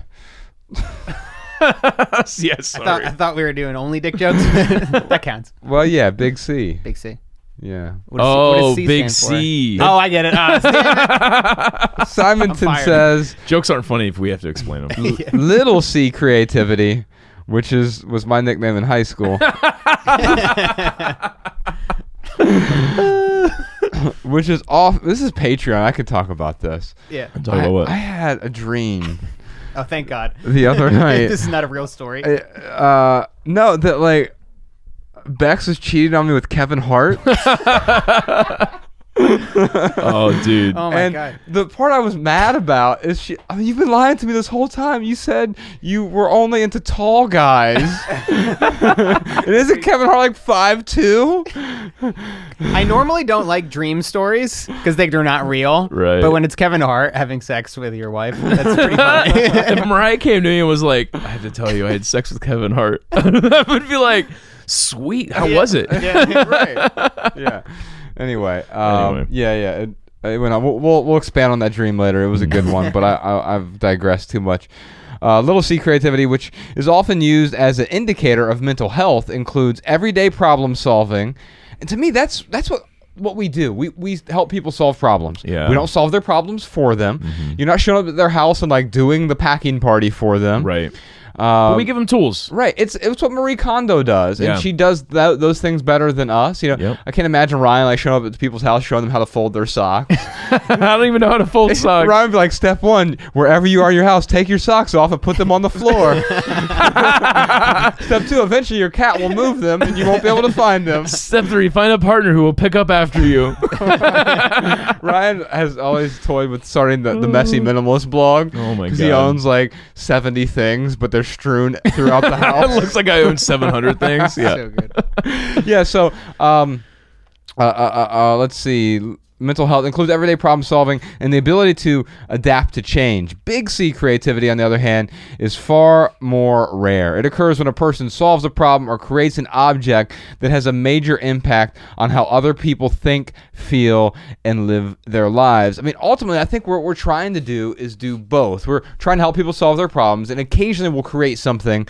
there. yes. I thought, I thought we were doing only dick jokes. that counts. Well, yeah, big C. Big C. Yeah. What does C- what Oh, does C big stand for? C. Oh, I get it. Ah, Simonton fired. says Jokes aren't funny if we have to explain them. little c creativity, which is was my nickname in high school. which is off. This is Patreon. I could talk about this. Yeah. Talk I, about what? I had a dream Oh, thank God. the other night. this is not a real story. uh, no, that like Bex was cheating on me with Kevin Hart. oh, dude. oh my and God. the part I was mad about is she. I mean, you've been lying to me this whole time. You said you were only into tall guys. and isn't Kevin Hart like five two? I normally don't like dream stories because they're not real. Right. But when it's Kevin Hart having sex with your wife, that's pretty funny. if Mariah came to me and was like, I have to tell you, I had sex with Kevin Hart, I would be like, sweet. How was it? yeah. right. Yeah. Anyway. Um, Anyway. Yeah. Yeah. It, it went on. We'll, we'll we'll expand on that dream later. It was a good one, but I, I I've digressed too much. Uh, little C creativity, which is often used as an indicator of mental health, includes everyday problem solving, and to me, that's that's what what we do. We we help people solve problems. Yeah. We don't solve their problems for them. You're not showing up at their house and like doing the packing party for them. Right. Um, we give them tools. Right. It's it's what Marie Kondo does, and Yeah. she does tho- those things better than us. You know, Yep. I can't imagine Ryan like showing up at people's house, showing them how to fold their socks. I don't even know how to fold socks. Ryan would be like, step one, wherever you are in your house, take your socks off and put them on the floor. step two, eventually your cat will move them and you won't be able to find them. Step three, find a partner who will pick up after you. Ryan has always toyed with starting the, the messy minimalist blog. Oh my Because he owns like 70 things, but they're strewn throughout the house. it looks like I own 700 things. Yeah. So good. yeah. So, um, uh, uh, uh, uh, let's see. Mental health includes everyday problem solving and the ability to adapt to change. Big C creativity, on the other hand, is far more rare. It occurs when a person solves a problem or creates an object that has a major impact on how other people think, feel, and live their lives. I mean, ultimately, I think what we're trying to do is do both. We're trying to help people solve their problems, and occasionally we'll create something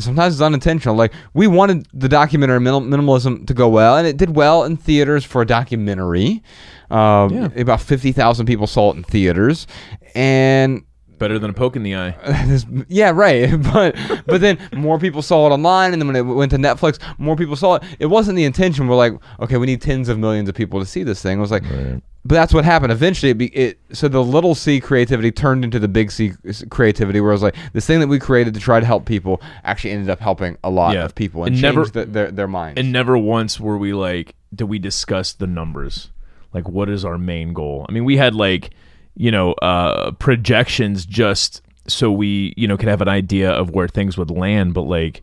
and sometimes it's unintentional. Like we wanted the documentary minimalism to go well, and it did well in theaters for a documentary. Um, Yeah. About fifty thousand people saw it in theaters, and Better than a poke in the eye. yeah, right. But but then more people saw it online, and then when it went to Netflix, more people saw it. It wasn't the intention. We're like, okay, we need tens of millions of people to see this thing. It was like, but that's what happened. Eventually, it, be, it so the little C creativity turned into the big C creativity, where it was like this thing that we created to try to help people actually ended up helping a lot Yeah. of people and, And changed never- the, their their minds. And never once were we like, did we discuss the numbers? Like, what is our main goal? I mean, we had like, you know, uh, projections just so we, you know, could have an idea of where things would land, but like,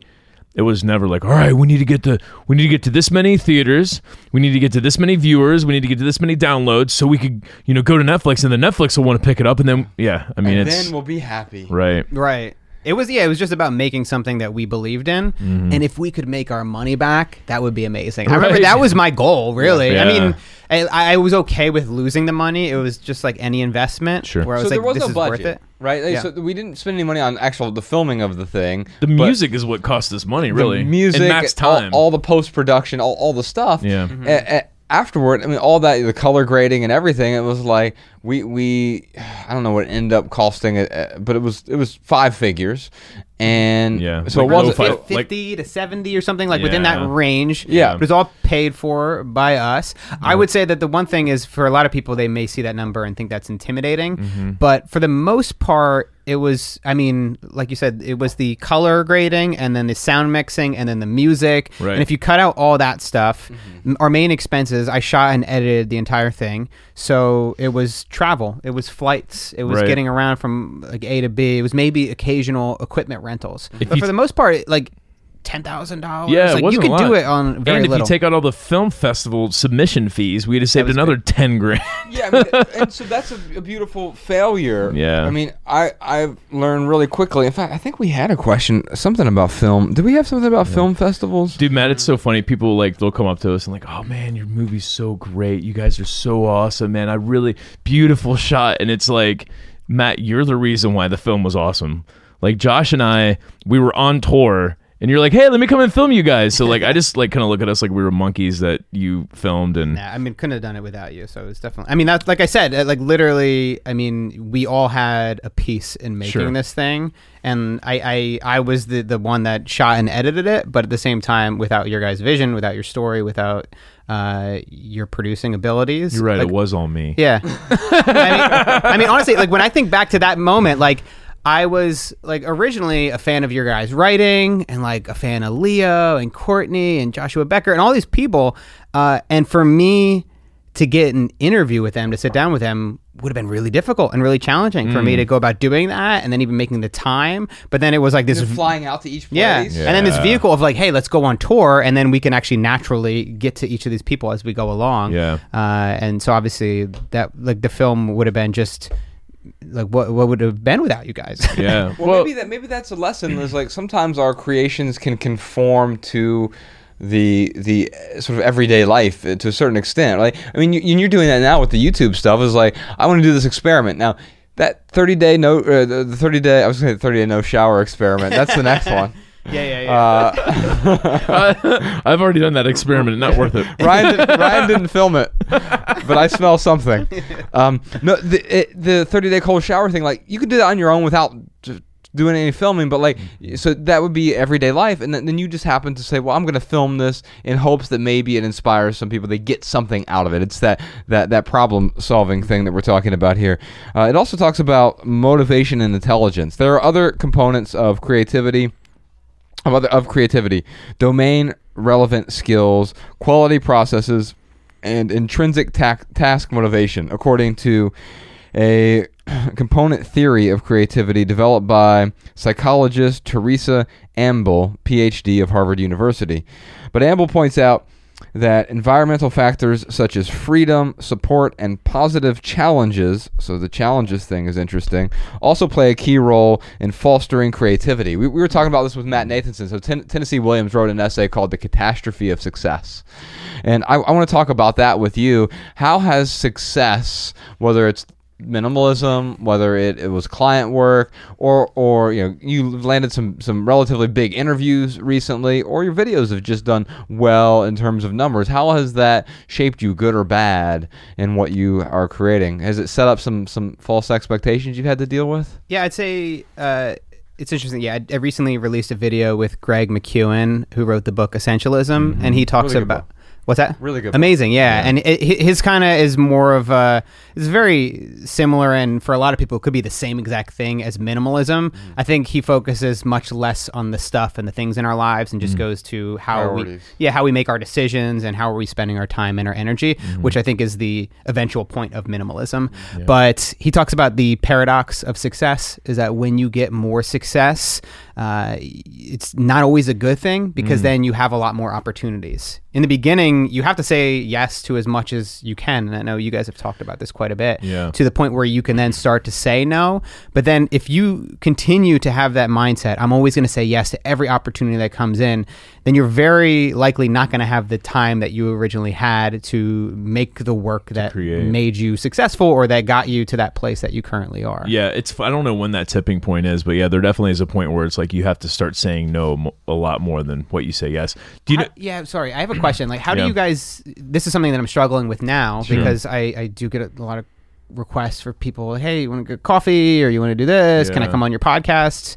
it was never like, all right, we need to get to we need to get to this many theaters, we need to get to this many viewers, we need to get to this many downloads, so we could, you know, go to Netflix, and then Netflix will want to pick it up, and then, yeah, I mean, and it's then we'll be happy. right. Right. It was yeah. It was just about making something that we believed in, mm-hmm. and if we could make our money back, that would be amazing. I remember that was my goal. Really, Yeah. I mean, I, I was okay with losing the money. It was just like any investment. Sure. Where I So was there like, was this no is budget, worth it. right? Like, Yeah. So we didn't spend any money on actual the filming of the thing. The music is what cost us money, really. the music, and Max all- time. all, the post production, all, all the stuff. Yeah. A- mm-hmm. a- afterward, I mean, all that the color grading and everything. It was like we we I don't know what it ended up costing, uh, but it was it was five figures, and Yeah. so Like it wasn't. lo-fi- fifty to seventy or something like within that range. Yeah. but it was all paid for by us. I would say that the one thing is for a lot of people they may see that number and think that's intimidating, Mm-hmm. but for the most part. It was, I mean, like you said, it was the color grading and then the sound mixing and then the music. Right. And if you cut out all that stuff, mm-hmm. m- our main expenses, I shot and edited the entire thing. So it was travel, it was flights, it was Right. getting around from like A to B. It was maybe occasional equipment rentals. If but for the most part, like ten thousand dollars. Yeah, it like, wasn't you a could do it on very and if little. you take out all the film festival submission fees, we'd have saved was another ten grand. yeah, I mean, and so that's a, a beautiful failure. Yeah. I mean, I I've learned really quickly. In fact, I think we had a question, something about film. Did we have something about film festivals? Dude, Matt, it's so funny. People like they'll come up to us and like, "Oh man, your movie's so great. You guys are so awesome, man. I really beautiful shot." And it's like, Matt, you're the reason why the film was awesome. Like Josh and I, we were on tour and you're like, hey, let me come and film you guys. So like, I just like kind of look at us like we were monkeys that you filmed, and Nah, I mean, couldn't have done it without you. So it was definitely. I mean, that's like I said, uh, like literally. I mean, we all had a piece in making Sure. this thing, and I, I, I was the the one that shot and edited it. But at the same time, without your guys' vision, without your story, without uh, your producing abilities, you're right, like, it was all me. Yeah. I, mean, I mean, honestly, like when I think back to that moment, like I was like originally a fan of your guys' writing and like a fan of Leo and Courtney and Joshua Becker and all these people. Uh, and for me to get an interview with them, to sit down with them, would have been really difficult and really challenging for me to go about doing that and then even making the time. But then it was like this. You're flying out to each place. Yeah. and then this vehicle of like, hey, let's go on tour, and then we can actually naturally get to each of these people as we go along. Yeah. Uh, and so obviously that like the film would have been just like what what would have been without you guys. Yeah. Well, maybe that maybe that's a lesson. Is like sometimes our creations can conform to the the uh, sort of everyday life uh, to a certain extent. Like I mean, you, you're doing that now with the YouTube stuff. Is like I want to do this experiment now. That 30 day no, uh, the the 30 day I was going to say 30 day no shower experiment. That's the next one. Yeah, yeah, yeah. Uh, I've already done that experiment. Not worth it. Ryan, did, Ryan didn't film it, but I smell something. Um, no, the it, the 30 day cold shower thing, like you could do that on your own without doing any filming, but like, so that would be everyday life. And then, then you just happen to say, well, I'm going to film this in hopes that maybe it inspires some people. They get something out of it. It's that, that, that problem solving thing that we're talking about here. Uh, it also talks about motivation and intelligence. There are other components of creativity of other of creativity, domain relevant skills, quality processes, and intrinsic ta- task motivation, according to a component theory of creativity developed by psychologist Teresa Amabile, PhD of Harvard University. But Amabile points out that environmental factors such as freedom, support, and positive challenges, so the challenges thing is interesting, also play a key role in fostering creativity. We, we were talking about this with Matt Nathanson. So Ten- Tennessee Williams wrote an essay called The Catastrophe of Success. And I, I want to talk about that with you. How has success, whether it's minimalism, whether it, it was client work or or you know you landed some some relatively big interviews recently, or your videos have just done well in terms of numbers. How has that shaped you, good or bad, in what you are creating? Has it set up some some false expectations you've had to deal with? Yeah, I'd say uh, it's interesting. Yeah, I, I recently released a video with Greg McKeown, who wrote the book Essentialism, and he talks Really about book. What's that? Really good amazing. Yeah, and it, his kind of is more of a it's very similar, and for a lot of people, it could be the same exact thing as minimalism. Mm. I think he focuses much less on the stuff and the things in our lives, and just mm. goes to how we yeah how we make our decisions and how are we spending our time and our energy, mm-hmm. which I think is the eventual point of minimalism. But he talks about the paradox of success is that when you get more success, uh, it's not always a good thing because then you have a lot more opportunities. In the beginning, you have to say yes to as much as you can, and I know you guys have talked about this quite a bit. Yeah. To the point where you can then start to say no. But then if you continue to have that mindset, I'm always going to say yes to every opportunity that comes in, then you're very likely not going to have the time that you originally had to make the work that create. made you successful or that got you to that place that you currently are. Yeah, it's. I don't know when that tipping point is, but yeah, there definitely is a point where it's like you have to start saying no a lot more than what you say yes. Do you know? How- yeah, sorry. I have a question. Like, how Yeah. do you guys? This is something that I'm struggling with now Sure. because I, I do get a lot of requests for people. Hey, you want to get coffee or you want to do this? Can I come on your podcast?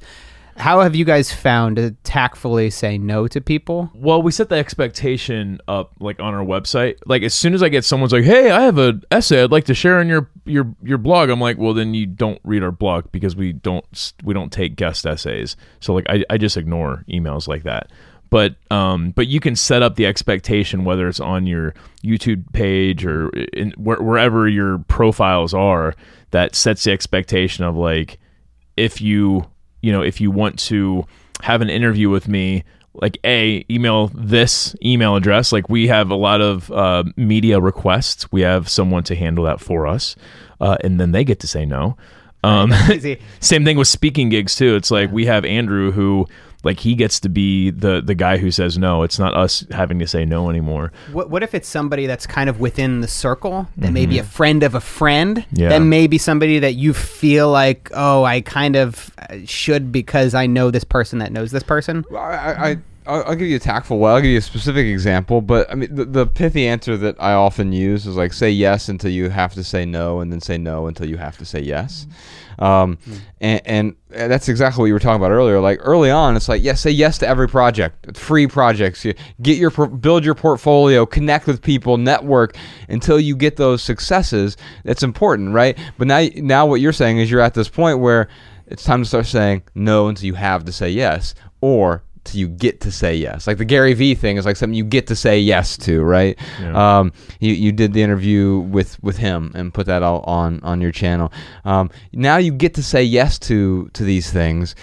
How have you guys found to tactfully say no to people? Well, we set the expectation up like on our website. Like as soon as I get someone's like, "Hey, I have an essay I'd like to share on your your your blog," I'm like, "Well, then you don't read our blog because we don't we don't take guest essays." So like I I just ignore emails like that. But um but you can set up the expectation whether it's on your YouTube page or in where, wherever your profiles are that sets the expectation of like if you you know if you want to have an interview with me like a email this email address. Like we have a lot of uh, media requests. We have someone to handle that for us uh, and then they get to say no. Um, same thing with speaking gigs too. It's like we have Andrew who like he gets to be the the guy who says no. It's not us having to say no anymore. What, what if it's somebody that's kind of within the circle that may be a friend of a friend? Mm-hmm. Yeah. That may be somebody that you feel like, oh, I kind of uh, should because I know this person that knows this person. Well, I, I, I'll, I'll give you a tactful way. I'll give you a specific example, but I mean, the, the pithy answer that I often use is like say yes until you have to say no, and then say no until you have to say yes. Um, and, and that's exactly what you were talking about earlier. Like early on, it's like yes, say yes to every project, free projects. You get your build your portfolio, connect with people, network until you get those successes. That's important, right? But now, now what you're saying is you're at this point where it's time to start saying no until you have to say yes, or till you get to say yes. Like the Gary Vee thing is like something you get to say yes to, right? Yeah. Um, you, you did the interview with, with him and put that all on on your channel. Um, now you get to say yes to to these things.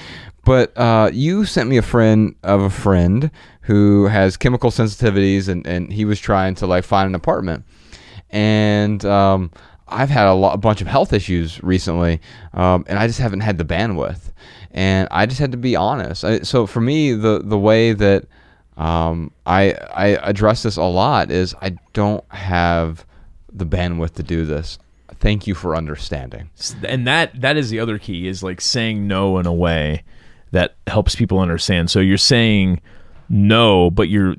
But uh, you sent me a friend of a friend who has chemical sensitivities, and, and he was trying to like find an apartment and um, I've had a, lot, a bunch of health issues recently, um, and I just haven't had the bandwidth, and I just had to be honest. I, so for me, the the way that um, I I address this a lot is I don't have the bandwidth to do this. Thank you for understanding. and that that is the other key is like saying no in a way that helps people understand so you're saying no but you're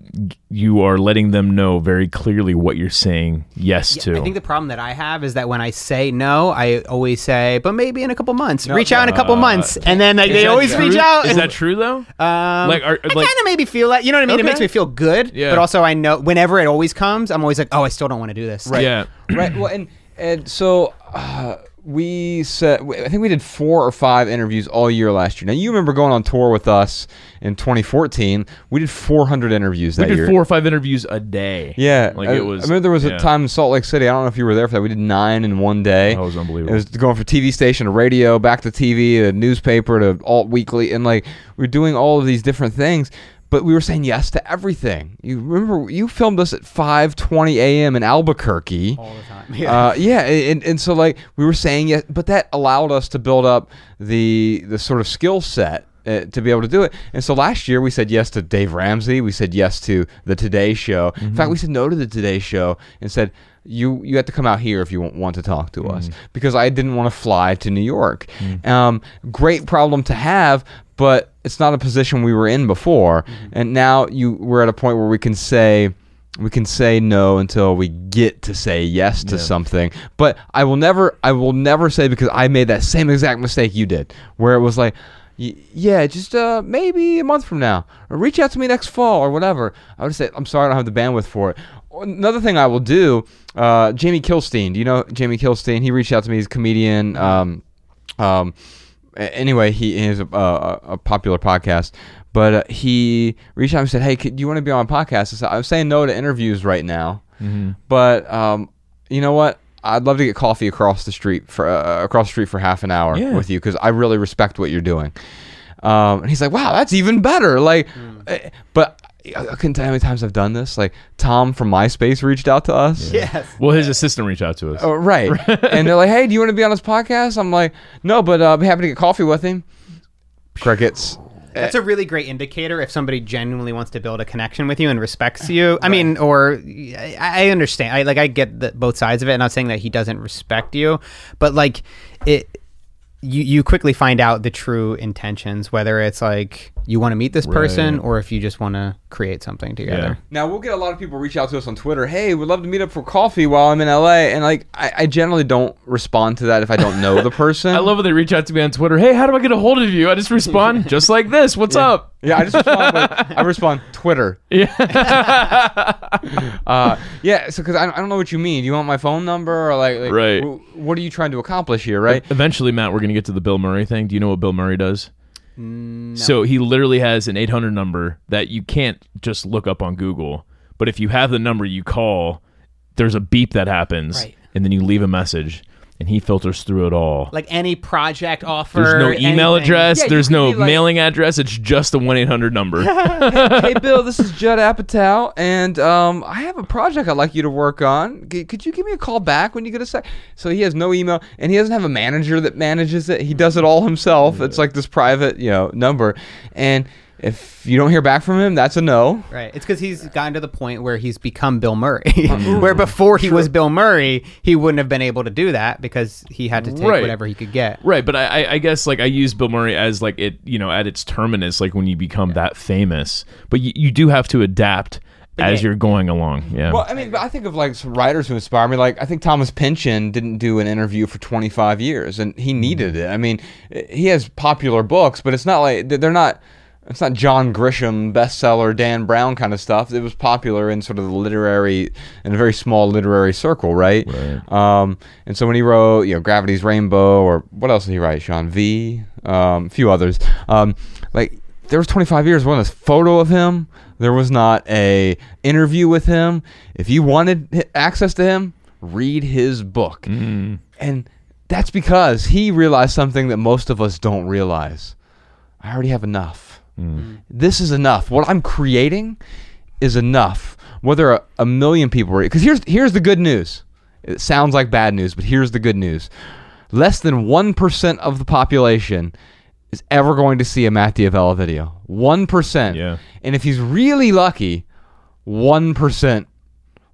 you are letting them know very clearly what you're saying yes Yeah, to I think the problem that I have is that when I say no, I always say, but maybe in a couple months. reach out in a couple months, and then like, they always true? reach out. is and- that true though Um, Like, are- I like- kind of maybe feel like you know what I mean. It makes me feel good, Yeah. but also I know whenever it always comes, I'm always like, oh, I still don't want to do this. yeah right. Well, and and so uh, we said I think we did four or five interviews all year last year. Now you remember going on tour with us in 2014? We did 400 interviews that year. we did year. four or five interviews a day Yeah, like I, it was I remember there was yeah. a time in Salt Lake City. I don't know if you were there for that. We did nine in one day. That was unbelievable. It was going from TV station to radio, back to TV, to newspaper, to alt weekly, and like we're doing all of these different things. But we were saying yes to everything. You remember you filmed us at 5:20 a.m. in Albuquerque. All the time. Uh, yeah, and, and so like we were saying yes, but that allowed us to build up the the sort of skill set uh, to be able to do it. And so last year we said yes to Dave Ramsey, we said yes to the Today Show. In fact, we said no to the Today Show and said you you have to come out here if you want, want to talk to us because I didn't want to fly to New York. Um, great problem to have, but it's not a position we were in before. And now you we're at a point where we can say we can say no until we get to say yes to Yeah. something. But i will never i will never say because i made that same exact mistake you did where it was like yeah just uh maybe a month from now or reach out to me next fall or whatever. I would say i'm sorry i don't have the bandwidth for it. Another thing i will do uh jamie kilstein. Do you know jamie kilstein? He reached out to me. He's a comedian um um anyway, he is a, a, a popular podcast, but uh, he reached out and said, "Hey, could, do you want to be on a podcast?" I said, "I'm saying no to interviews right now, but um, you know what? I'd love to get coffee across the street for uh, across the street for half an hour Yeah. with you because I really respect what you're doing." Um, and he's like, "Wow, that's even better!" Like, eh, but I I couldn't tell you how many times I've done this. Like Tom from MySpace reached out to us. Yes. well his assistant reached out to us Oh, right. and they're like, "Hey, do you want to be on this podcast?" I'm like, "No, but uh, I'll be happy to get coffee with him." Crickets. That's a really great indicator if somebody genuinely wants to build a connection with you and respects you. I mean, or I, I understand. I like I get the, both sides of it. I'm not saying that he doesn't respect you, but like it, you you quickly find out the true intentions, whether it's like you want to meet this person Right. or if you just want to create something together. Now we'll get a lot of people reach out to us on Twitter. Hey, we'd love to meet up for coffee while I'm in LA, and like I, I generally don't respond to that if I don't know the person. I love when they reach out to me on Twitter. Hey, how do I get a hold of you? I just respond just like this. What's up? Yeah, I just respond. Like, I respond Twitter. Yeah. Uh, yeah, so because I, I don't know what you mean. Do you want my phone number or like, like Right. wh- what are you trying to accomplish here, right? Eventually, Matt, we're gonna get to the Bill Murray thing. Do you know what Bill Murray does? So he literally has an 800 number that you can't just look up on Google. But if you have the number you call, there's a beep that happens, Right. and then you leave a message. And he filters through it all. Like any project offer. There's no email anything. address. Yeah, there's no like- mailing address. It's just a one eight hundred number. hey Bill, this is Judd Apatow, and um, I have a project I'd like you to work on. G- could you give me a call back when you get a sec? So he has no email, and he doesn't have a manager that manages it. He does it all himself. It's like this private, you know, number, and if you don't hear back from him, that's a no. Right. It's because he's gotten to the point where he's become Bill Murray. where before he was Bill Murray, he wouldn't have been able to do that because he had to take Right. whatever he could get. Right, but I, I- I guess like I use Bill Murray as like it, you know, at its terminus, like when you become that famous. But you, you do have to adapt as yeah. you're going along. Yeah. Well, I mean, but I think of like some writers who inspire me. Like I think Thomas Pynchon didn't do an interview for 25 years, and he needed it. I mean, he has popular books, but it's not like they're not. It's not John Grisham bestseller Dan Brown kind of stuff. It was popular in sort of the literary, in a very small literary circle, right? Right. Um, and so when he wrote, you know, Gravity's Rainbow, or what else did he write? Shawn V, um, a few others. Um, like there was 25 years. One a photo of him. There was not a interview with him. If you wanted access to him, read his book. And that's because he realized something that most of us don't realize. I already have enough. This is enough. What I'm creating is enough. Whether a, a million people read, because here's here's the good news. It sounds like bad news, but here's the good news. Less than one percent of the population is ever going to see a Matt D'Avella video. One percent. Yeah. And if he's really lucky, one percent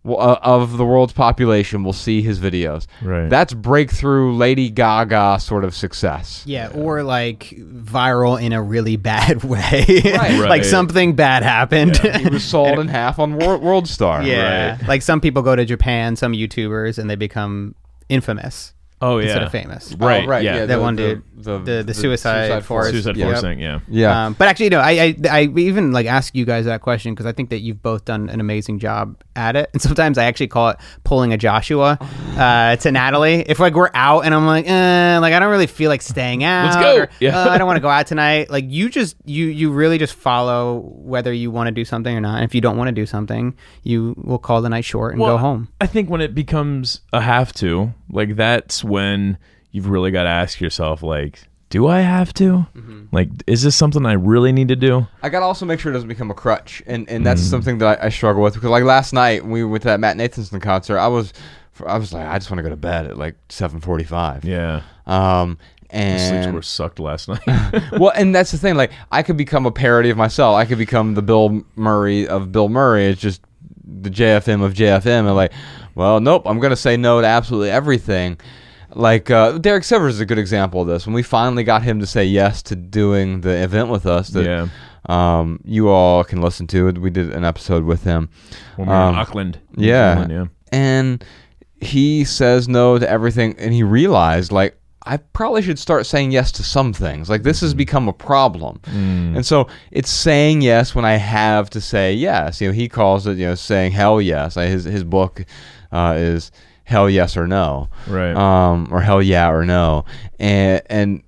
Uh, of the world's population will see his videos. Right. That's breakthrough Lady Gaga sort of success. Yeah, or like viral in a really bad way. Right. like something bad happened. He was sold in half on World, World Star. yeah. Like some people go to Japan, some YouTubers, and they become infamous oh yeah. instead of famous. Right. Oh, right. Yeah. Yeah. That the- one the- dude. the- the, the, the suicide, Suicide forest. Suicide Yep. Forest thing. Yeah. Yeah. Um, but actually, no. I, I I even like ask you guys that question because I think that you've both done an amazing job at it, and sometimes I actually call it pulling a Joshua uh, to Natalie. If like we're out and I'm like, eh, like I don't really feel like staying out. Let's go. or, Yeah. "Uh, I don't want to go out tonight. Like you just you you really just follow whether you want to do something or not. And if you don't want to do something, you will call the night short and go home. I think when it becomes a have to, like that's when you've really got to ask yourself, like, do I have to? Like, is this something I really need to do? I gotta also make sure it doesn't become a crutch, and and that's something that I, I struggle with because like last night when we went to that Matt Nathanson concert, I was I was like I just want to go to bed at like seven forty five. Yeah. Um. Sleep And score sucked last night. well, and that's the thing. Like, I could become a parody of myself. I could become the Bill Murray of Bill Murray. It's just the JFM of JFM. And like, well, nope. I'm gonna say no to absolutely everything. Like uh, Derek Sivers is a good example of this. When we finally got him to say yes to doing the event with us, that Yeah. um, you all can listen to. We did an episode with him. when we were in Um, Auckland. Yeah. Zealand, yeah. and he says no to everything and he realized like I probably should start saying yes to some things. Like this has become a problem. And so it's saying yes when I have to say yes. You know, he calls it, you know, saying hell yes. I, his his book uh, is hell yes or no. Right. Um or hell yeah or no. And and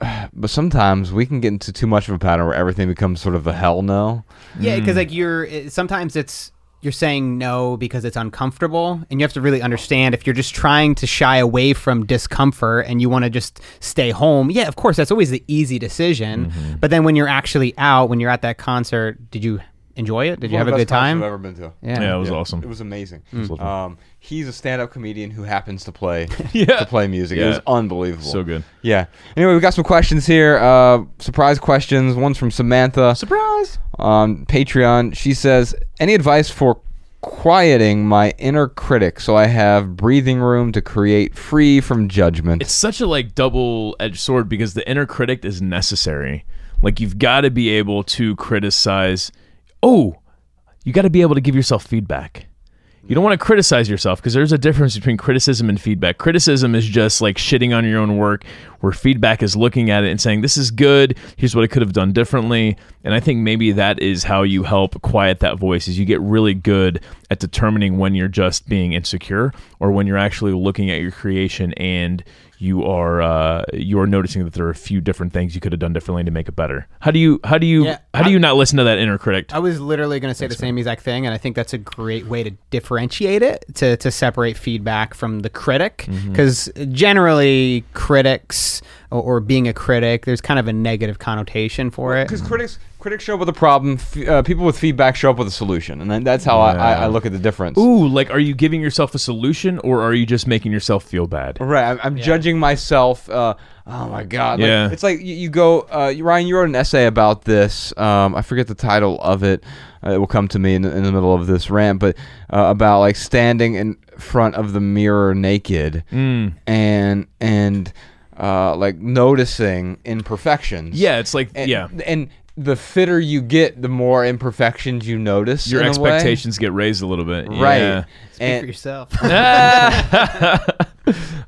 but sometimes we can get into too much of a pattern where everything becomes sort of a hell no. Yeah, because like you're sometimes it's you're saying no because it's uncomfortable, and you have to really understand if you're just trying to shy away from discomfort and you want to just stay home. Yeah, of course, that's always the easy decision. But then when you're actually out, when you're at that concert, did you enjoy it? Did you have a good time? I've ever been to. Yeah. Yeah, it was Yeah, awesome. It was amazing. awesome. Um, he's a stand-up comedian who happens to play Yeah. to play music. It Yeah. was unbelievable. So good. Yeah. Anyway, we got some questions here. Uh, surprise questions. One's from Samantha Surprise. on Patreon. She says, "Any advice for quieting my inner critic so I have breathing room to create free from judgment?" It's such a like double edged sword because the inner critic is necessary. Like you've got to be able to criticize. Oh, you got to be able to give yourself feedback. You don't want to criticize yourself because there's a difference between criticism and feedback. Criticism is just like shitting on your own work, where feedback is looking at it and saying this is good here's what i could have done differently and i think maybe that is how you help quiet that voice is you get really good at determining when you're just being insecure or when you're actually looking at your creation and you are uh, you are noticing that there are a few different things you could have done differently to make it better. How do you how do you Yeah, how do you not listen to that inner critic? I was literally going to say the same exact thing, and I think that's a great way to differentiate it to to separate feedback from the critic, Mm-hmm. because generally critics or, or being a critic, there's kind of a negative connotation for it. Because critics critics show up with a problem, f- uh, people with feedback show up with a solution, and then that's how I, I, I look at the difference. Ooh, like are you giving yourself a solution or are you just making yourself feel bad? Right, I'm, I'm judging myself. Uh, oh my god! Like, Yeah. it's like you, you go. Uh, Ryan, you wrote an essay about this. Um, I forget the title of it. Uh, it will come to me in, the- in the middle of this rant, but uh, about like standing in front of the mirror naked Mm. and and uh, like noticing imperfections. Yeah, it's like and, yeah. and the fitter you get, the more imperfections you notice. Your in a way. expectations get raised a little bit. right? Yeah. Speak for yourself.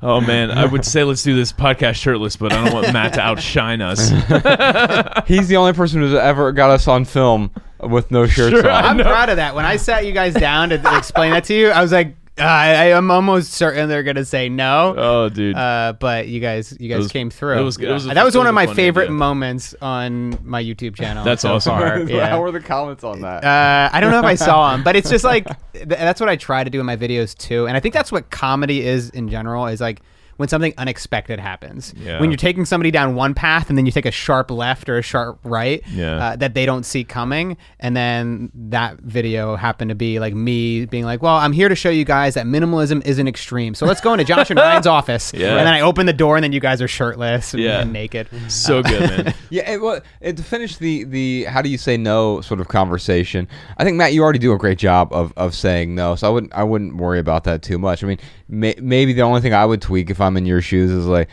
oh man, I would say let's do this podcast shirtless, but I don't want Matt to outshine us. he's the only person who's ever got us on film with no shirts Sure, on. I I'm know. proud of that. When I sat you guys down to explain that to you, I was like, uh, I, am almost certain they're gonna say no. Oh, dude. Uh, but you guys, you guys was- came through. it was. It was a- that was one of my favorite idea. moments on my YouTube channel. That's so awesome. far. Yeah. How were the comments on that? Uh, I don't know if I saw them, but it's just like th- that's what I try to do in my videos too, and I think that's what comedy is in general. Is like when something unexpected happens. Yeah. When you're taking somebody down one path and then you take a sharp left or a sharp right Yeah. uh, that they don't see coming, and then that video happened to be like me being like, "Well, I'm here to show you guys that minimalism isn't extreme, so let's go into Josh and Ryan's office." Yeah. And then I open the door, and then you guys are shirtless and, Yeah. and naked. so good, man. Yeah, it, well, it, to finish the the how do you say no sort of conversation, I think Matt, you already do a great job of, of saying no, so I wouldn't I wouldn't worry about that too much. I mean, may, maybe the only thing I would tweak if I'm in your shoes is like,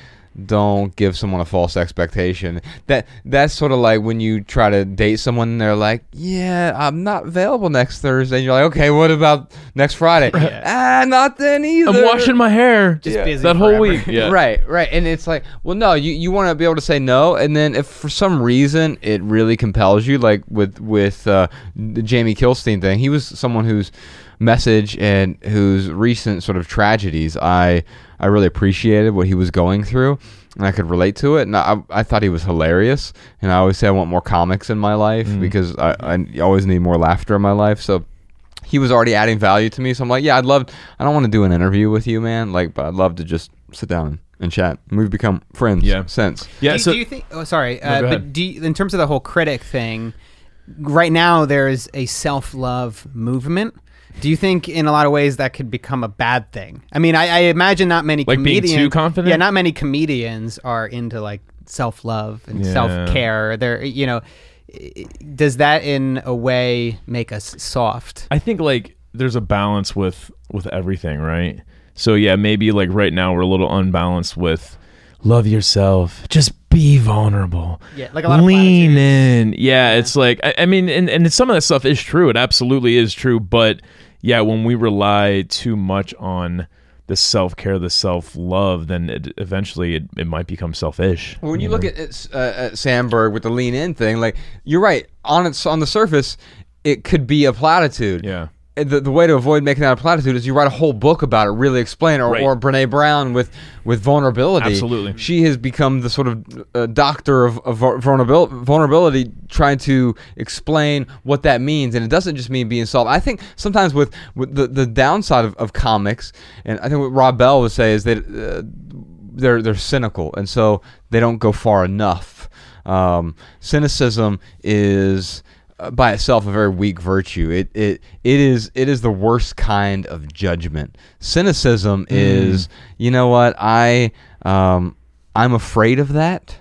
don't give someone a false expectation. That that's sort of like when you try to date someone and they're like, yeah, I'm not available next Thursday. And you're like, okay, what about next Friday? Ah, not then either. I'm washing my hair Just busy that whole week. Yeah. Right, right. And it's like, well, no, you, you want to be able to say no, and then if for some reason it really compels you, like with with uh, the Jamie Kilstein thing, he was someone whose message and whose recent sort of tragedies I I really appreciated what he was going through. And I could relate to it, and I, I thought he was hilarious. And I always say I want more comics in my life because I, I always need more laughter in my life. So he was already adding value to me. So I'm like, yeah, I'd love. I don't want to do an interview with you, man. Like, but I'd love to just sit down and chat. And we've become friends. Yeah. since. Yeah. do, So do you think? Oh, sorry. No, uh, go but do you, in terms of the whole critic thing, right now there's a self-love movement. Do you think, in a lot of ways, that could become a bad thing? I mean, I, I imagine not many Like being comedians. too confident? Yeah, not many comedians are into like self-love and Yeah. self-care. They're, you know, does that in a way make us soft? I think like there's a balance with with everything, right? So yeah, maybe like right now we're a little unbalanced with love yourself, just be vulnerable. Yeah, like a lot of lean platitudes. in. Yeah, it's like I, I mean, and and some of that stuff is true. It absolutely is true, but yeah, when we rely too much on the self care, the self love, then it, eventually it, it might become selfish. When you look at uh, at Sandberg with the lean in thing, like you're right on its on the surface, it could be a platitude. Yeah. The, the way to avoid making that a platitude is you write a whole book about it, really explain or, Right. or Brene Brown with with vulnerability. Absolutely. she has become the sort of uh, doctor of, of vulnerability, vulnerability, trying to explain what that means, and it doesn't just mean being soft. I think sometimes with, with the the downside of, of comics, and I think what Rob Bell would say is that uh, they're they're cynical, and so they don't go far enough. Um, cynicism is by itself a very weak virtue. It it it is it is the worst kind of judgment. Cynicism is you know what I um I'm afraid of that.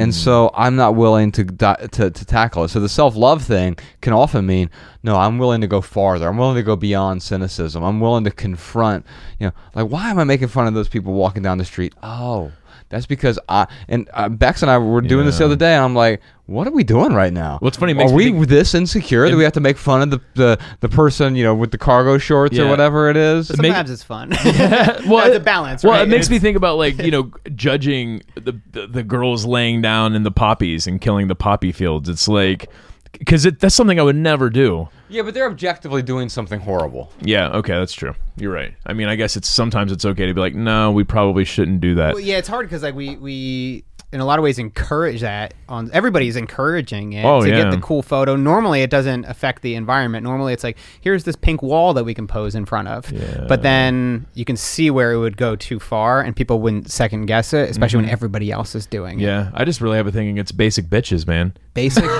And so I'm not willing to, to to tackle it. So the self love thing can often mean no. I'm willing to go farther. I'm willing to go beyond cynicism. I'm willing to confront. You know, like why am I making fun of those people walking down the street? Oh, That's because I and uh, Bex and I were doing this the other day, and I'm like, "What are we doing right now? What's funny, it makes Are me we think- this insecure that we have to make fun of the the, the person you know with the cargo shorts or Yeah. whatever it is? But make- sometimes it's fun. well, That's it- a balance. Well, right? it makes me think about like you know judging the, the the girls laying down in the poppies and killing the poppy fields. It's like because that's something I would never do. Yeah, but they're objectively doing something horrible. Yeah, okay, that's true. You're right. I mean, I guess it's sometimes it's okay to be like, no, we probably shouldn't do that. Well, yeah, it's hard because like we we in a lot of ways encourage that on everybody's encouraging it Oh, to yeah. get the cool photo. Normally, it doesn't affect the environment. Normally, it's like here's this pink wall that we can pose in front of. Yeah. But then you can see where it would go too far, and people wouldn't second guess it, especially when everybody else is doing it. Mm-hmm. yeah, I just really have a thing against basic bitches, man. Basic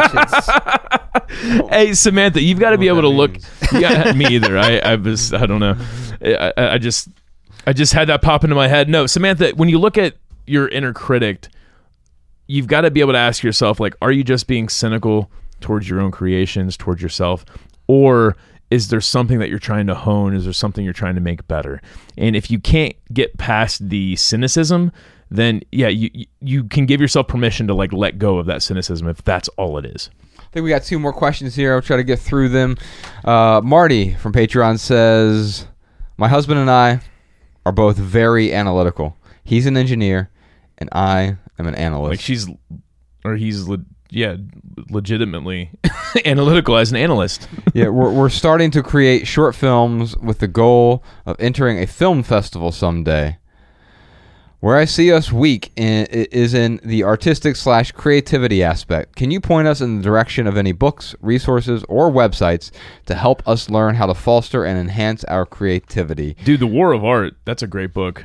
bitches. Hey Samantha, you've got to be able to that look. Yeah, me either. I, I was, I don't know. I, I I just, I just had that pop into my head. No, Samantha, when you look at your inner critic, you've got to be able to ask yourself, like, are you just being cynical towards your own creations, towards yourself, or is there something that you're trying to hone? Is there something you're trying to make better? And if you can't get past the cynicism, then yeah, you you- can give yourself permission to like let go of that cynicism if that's all it is. I think we got two more questions here. I'll try to get through them. Uh, Marty from Patreon says, "My husband and I are both very analytical. He's an engineer, and I am an analyst. Like she's, or he's, le- yeah, legitimately analytical as an analyst. yeah, we're, we're starting to create short films with the goal of entering a film festival someday. Where I see us weak in, is in the artistic slash creativity aspect. Can you point us in the direction of any books, resources, or websites to help us learn how to foster and enhance our creativity? Dude, The War of Art, that's a great book.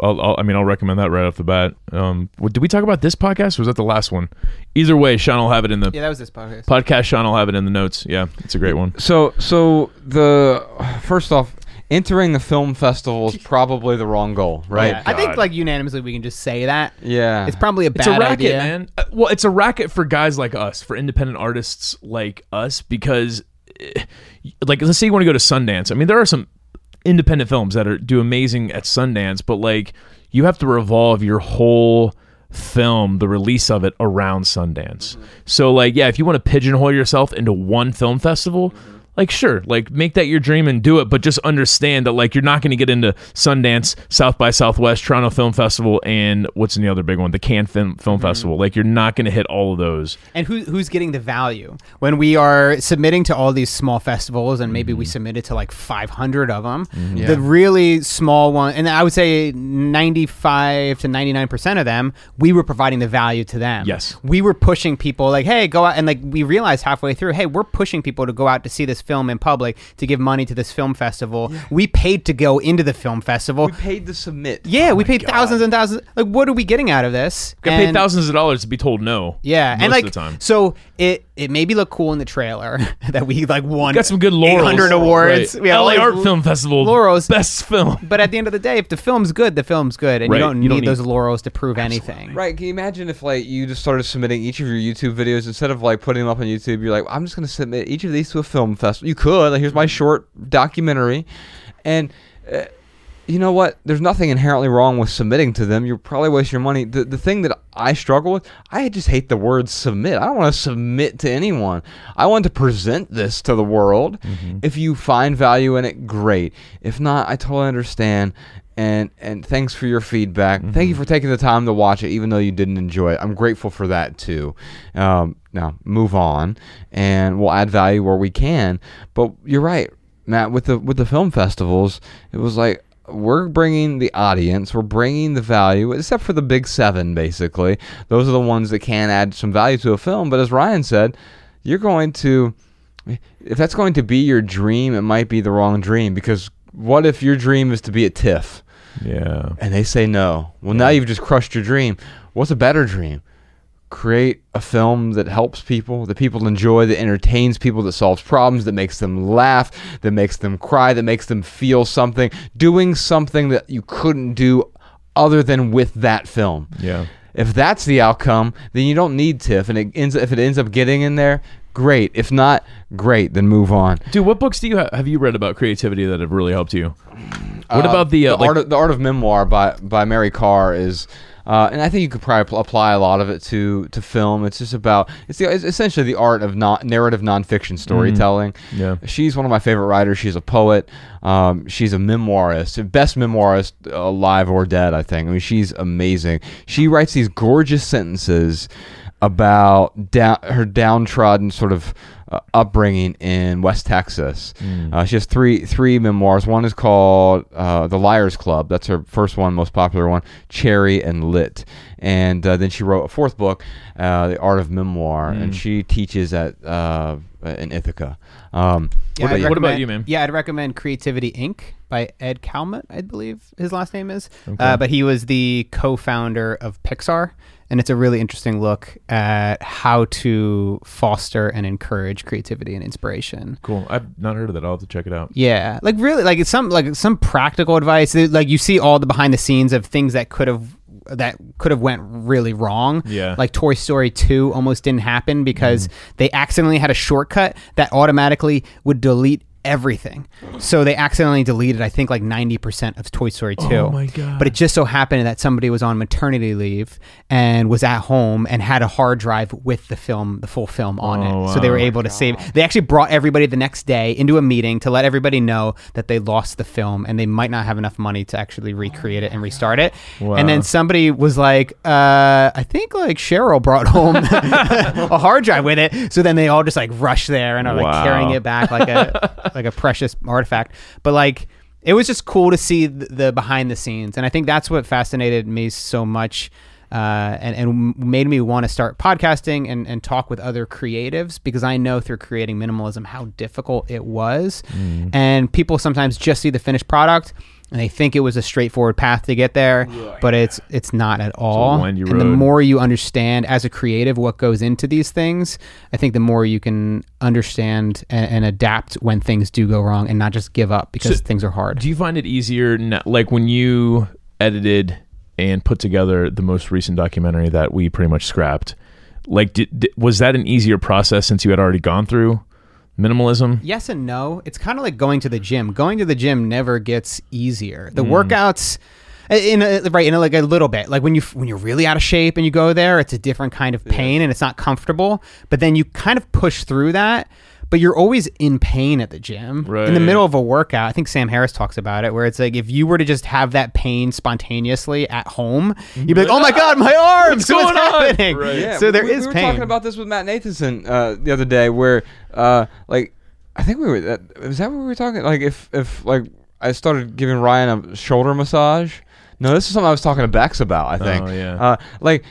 I'll, I'll, I mean, I'll recommend that right off the bat. Um, what- did we talk about this podcast or was that the last one? Either way, Shawn will have it in the yeah, that was this podcast. podcast. Shawn will have it in the notes. Yeah, it's a great one. So, so the first off, entering the film festival is probably the wrong goal, right? Yeah, I think like unanimously we can just say that. Yeah, It's probably a bad It's a racket, idea. man. Uh, Well, it's a racket for guys like us, for independent artists like us, because, eh, like, let's say you want to go to Sundance. I mean, there are some independent films that are do amazing at Sundance, but like, you have to revolve your whole film, the release of it, around Sundance. So, like, yeah, if you want to pigeonhole yourself into one film festival. Like sure, like make that your dream and do it, but just understand that like you're not going to get into Sundance, South by Southwest, Toronto Film Festival, and what's in the other big one, the Cannes Film, Film mm-hmm. Festival. Like you're not going to hit all of those. And who, who's getting the value when we are submitting to all these small festivals, and maybe we mm-hmm. submitted to like 500 of them. Mm-hmm. The really small one, and I would say 95 to 99 percent of them, we were providing the value to them. Yes. we were pushing people like, hey, go out, and like we realized halfway through, hey, we're pushing people to go out to see this film in public to give money to this film festival. We paid to go into the film festival. we paid to submit. yeah, oh we paid thousands and thousands. Like, what are we getting out of this? Got paid thousands of dollars to be told no. yeah, most and like of the time. so it it maybe look cool in the trailer that we like won. Got some good laurels. 800 awards. Right. We had LA Art l- Film Festival. laurels. Best film. But at the end of the day, if the film's good, the film's good, and Right. you don't You need don't need- those laurels to prove anything. Right? Can you imagine if like you just started submitting each of your YouTube videos instead of like putting them up on YouTube? You're like, I'm just gonna submit each of these to a film festival. You could. Like, here's my short documentary, and. Uh, you know what? There's nothing inherently wrong with submitting to them. You're probably wasting your money. The, the thing that I struggle with, I just hate the word submit. I don't want to submit to anyone. I want to present this to the world. If you find value in it, great. If not, I totally understand. And and thanks for your feedback. Thank you for taking the time to watch it, even though you didn't enjoy it. I'm grateful for that too. Um, now move on, and we'll add value where we can. But you're right, Matt. With the with the film festivals, it was like we're bringing the audience, we're bringing the value, except for the big seven, basically. Those are the ones that can add some value to a film. But as Ryan said, you're going to, if that's going to be your dream, it might be the wrong dream because what if your dream is to be a TIFF Yeah. and they say no? Well, now you've just crushed your dream. What's a better dream? Create a film that helps people, that people enjoy, that entertains people, that solves problems, that makes them laugh, that makes them cry, that makes them feel something, doing something that you couldn't do other than with that film. Yeah. If that's the outcome, then you don't need TIFF, and it ends. If it ends up getting in there, great. If not, great. Then move on. Dude, what books do you have, have you read about creativity that have really helped you? What about the, uh, like- art of, the art of memoir by by Mary Karr is. Uh, and I think you could probably apply a lot of it to, to film. It's just about it's, the, it's essentially the art of non, narrative nonfiction storytelling. Yeah. She's one of my favorite writers. She's a poet. Um, she's a memoirist, best memoirist alive or dead. I think. I mean, she's amazing. She writes these gorgeous sentences about down, her downtrodden sort of uh, upbringing in West Texas. Uh, she has three three memoirs. One is called uh, The Liars Club. That's her first one, most popular one. Cherry and Lit. And uh, then she wrote a fourth book, uh, The Art of Memoir, and she teaches at uh, in Ithaca. Um, Yeah, what about you? What about you, man? Yeah, I'd recommend Creativity Inc. by Ed Catmull, I believe his last name is. Uh, but he was the co-founder of Pixar, and it's a really interesting look at how to foster and encourage creativity and inspiration. Cool. I've not heard of that. I'll have to check it out. Yeah, like really, like it's some like some practical advice. Like you see all the behind the scenes of things that could have that could have went really wrong. Yeah. like Toy Story two almost didn't happen because mm. they accidentally had a shortcut that automatically would delete everything. So they accidentally deleted, I think, like ninety percent of Toy Story two. Oh my God. But it just so happened that somebody was on maternity leave and was at home and had a hard drive with the film, the full film on Oh, it. So they were able to save. They actually brought everybody the next day into a meeting to let everybody know that they lost the film and they might not have enough money to actually recreate it and restart it. Wow. And then somebody was like, uh, I think like Cheryl brought home a hard drive with it. So then they all just like rush there and are like Wow. carrying it back like a like a precious artifact. But like it was just cool to see the, the behind the scenes, and I think that's what fascinated me so much. Uh, and, and made me want to start podcasting and, and talk with other creatives because I know through creating minimalism how difficult it was. And people sometimes just see the finished product and they think it was a straightforward path to get there, but it's it's not at all. and the more you understand as a creative what goes into these things, I think the more you can understand and, and adapt when things do go wrong and not just give up because So- things are hard. Do you find it easier, n- like when you edited and put together the most recent documentary that we pretty much scrapped? Like, did, did, was that an easier process since you had already gone through minimalism? Yes and no. It's kind of like going to the gym. Going to the gym never gets easier. Mm. The workouts in a, right in a, like a little bit. Like when you when you're really out of shape and you go there, it's a different kind of pain and it's not comfortable. But then you kind of push through that. But you're always in pain at the gym. In the middle of a workout, I think Sam Harris talks about it, where it's like if you were to just have that pain spontaneously at home, you'd be like, "Oh my god, my arms! What's going on?" happening?" Right. Yeah, so there we, is we were pain. talking about this with Matt Nathanson uh, the other day, where uh, like I think we were that was that what we were talking like if if like I started giving Ryan a shoulder massage. No, this is something I was talking to Bex about. I think. Oh, yeah. Uh, like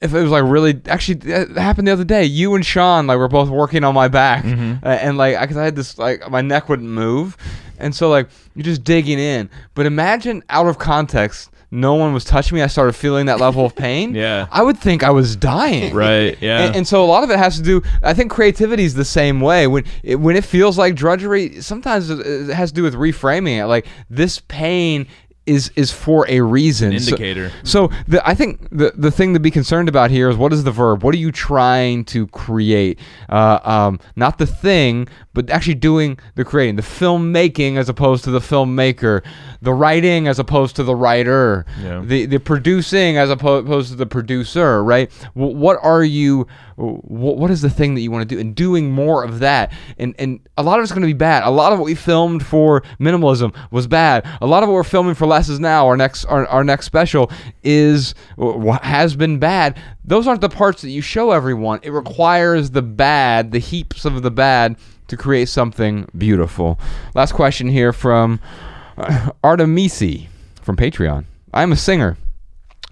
if it was like really actually that happened the other day. You and Shawn like were both working on my back, Mm-hmm. uh, and like because I had this like my neck wouldn't move, and so like you're just digging in. But imagine out of context. No one was touching me. I started feeling that level of pain. Yeah. I would think I was dying. Right. Yeah. And, and so a lot of it has to do. I think creativity is the same way. When it, when it feels like drudgery, sometimes it it has to do with reframing it. Like this pain is is for a reason. An So- indicator. So, the, I think the the thing to be concerned about here is what is the verb? What are you trying to create? Uh, um, not the thing, but actually doing the creating, the filmmaking as opposed to the filmmaker, the writing as opposed to the writer, Yeah. the the producing as opposed to the producer. Right? W- what are you? Wh- What is the thing that you want to do? And doing more of that. And and a lot of it's going to be bad. A lot of what we filmed for minimalism was bad. A lot of what we're filming for less is now. Our next our, our next special is has been bad. Those aren't the parts that you show everyone. It requires the bad, the heaps of the bad, to create something beautiful. Last question here from uh, Artemisi from Patreon. I'm a singer.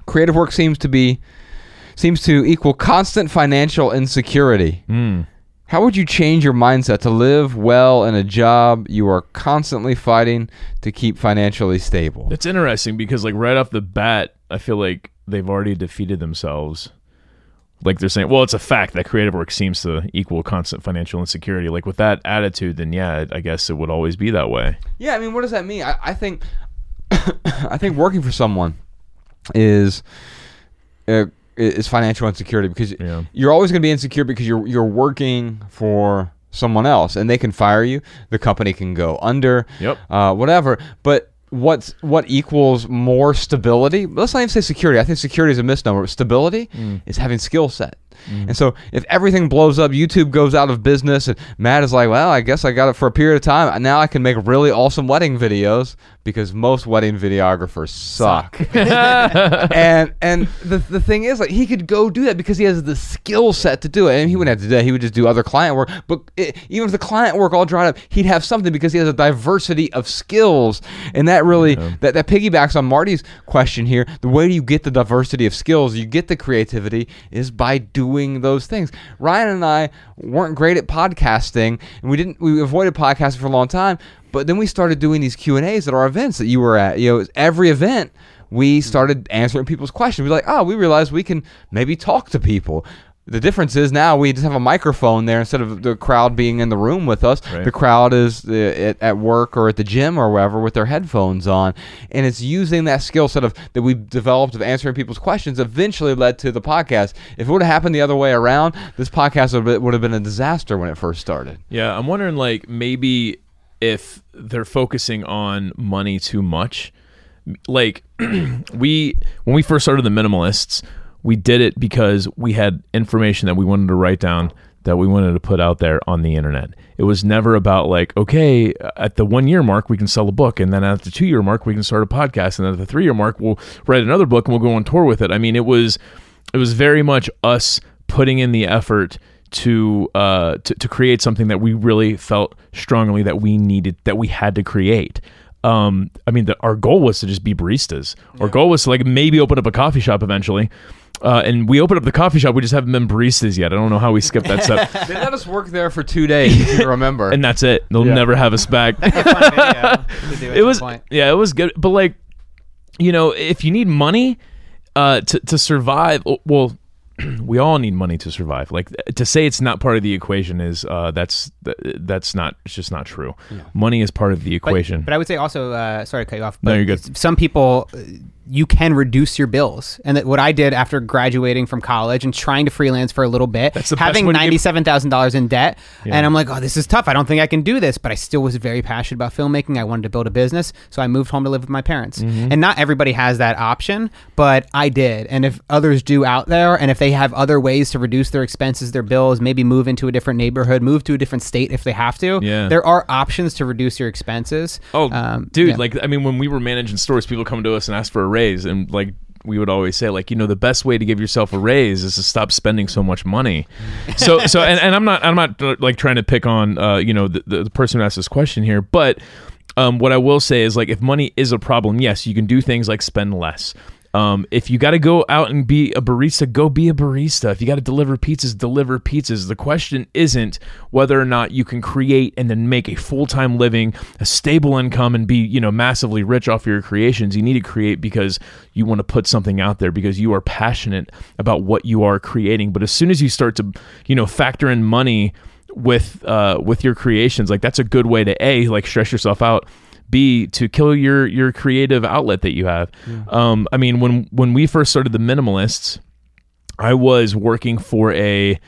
Creative work seems to be seems to equal constant financial insecurity. Mm. How would you change your mindset to live well in a job you are constantly fighting to keep financially stable? It's interesting because like right off the bat, I feel like they've already defeated themselves. Like they're saying, well, it's a fact that creative work seems to equal constant financial insecurity. Like with that attitude, then yeah, I guess it would always be that way. Yeah, I mean, what does that mean? I, I think, I think working for someone is uh, is financial insecurity because Yeah. you're always going to be insecure because you're you're working for someone else and they can fire you, the company can go under, Yep. uh, whatever. But what's what equals more stability. Let's not even say security. I think security is a misnomer. Stability is having skill set. Mm-hmm. And so if everything blows up, YouTube goes out of business, and Matt is like, well, I guess I got it for a period of time. Now I can make really awesome wedding videos because most wedding videographers suck. and and the, the thing is, like, he could go do that because he has the skill set to do it. And he wouldn't have to do that. He would just do other client work. But it, even if the client work all dried up, he'd have something because he has a diversity of skills. And that really that, that piggybacks on Marty's question here. The way you get the diversity of skills, you get the creativity, is by doing those things. Ryan and I weren't great at podcasting, and we didn't. We avoided podcasting for a long time. But then we started doing these Q and A's at our events that you were at. You know, every event we started answering people's questions. We're like, oh, we realized we can maybe talk to people. The difference is now we just have a microphone there instead of the crowd being in the room with us. Right. The crowd is uh, at, at work or at the gym or wherever with their headphones on, and it's using that skill set of that we developed of answering people's questions. Eventually led to the podcast. If it would have happened the other way around, this podcast would have been, would have been a disaster when it first started. Yeah, I'm wondering like maybe if they're focusing on money too much. Like we when we first started the minimalists, we did it because we had information that we wanted to write down that we wanted to put out there on the internet. It was never about like, okay, at the one year mark we can sell a book, and then at the two year mark we can start a podcast, and then at the three year mark we'll write another book and we'll go on tour with it. I mean, it was it was very much us putting in the effort to uh to, to create something that we really felt strongly that we needed that we had to create um i mean the, our goal was to just be baristas. Our goal was to like maybe open up a coffee shop eventually. Uh, and we opened up the coffee shop. We just haven't been baristas yet. I don't know how we skipped that step. They let us work there for two days. If you remember, and that's it. They'll Yeah. never have us back. Fun video to do at it was point. yeah it was good. But like you know if you need money uh to, to survive well we all need money to survive like to say it's not part of the equation is uh that's that's not it's just not true money is part of the equation But, I would say also, uh, sorry to cut you off. No, But you're good. Some people, uh, you can reduce your bills, and that what I did after graduating from college and trying to freelance for a little bit, That's the best having way to get- ninety-seven thousand dollars in debt, Yeah. and I'm like, oh, this is tough. I don't think I can do this, but I still was very passionate about filmmaking. I wanted to build a business, so I moved home to live with my parents. Mm-hmm. And not everybody has that option, but I did. And if others do out there, and if they have other ways to reduce their expenses, their bills, maybe move into a different neighborhood, move to a different state if they have to, Yeah. there are options to reduce your expenses. Oh, Um, dude! yeah. Like, I mean, when we were managing stores, people come to us and ask for a raise, and like we would always say, like, you know, the best way to give yourself a raise is to stop spending so much money. so, so, and, and I'm not, I'm not uh, like trying to pick on, uh, you know, the, the, the person who asked this question here, but um, what I will say is, like, if money is a problem, yes, you can do things like spend less. Um, if you got to go out and be a barista, go be a barista. If you got to deliver pizzas, deliver pizzas. The question isn't whether or not you can create and then make a full time living, a stable income, and be you know massively rich off your creations. You need to create because you want to put something out there because you are passionate about what you are creating. But as soon as you start to you know factor in money with uh, with your creations, like that's a good way to a like stress yourself out. B to kill your your creative outlet that you have. Um, I mean, when when we first started the minimalists, I was working for a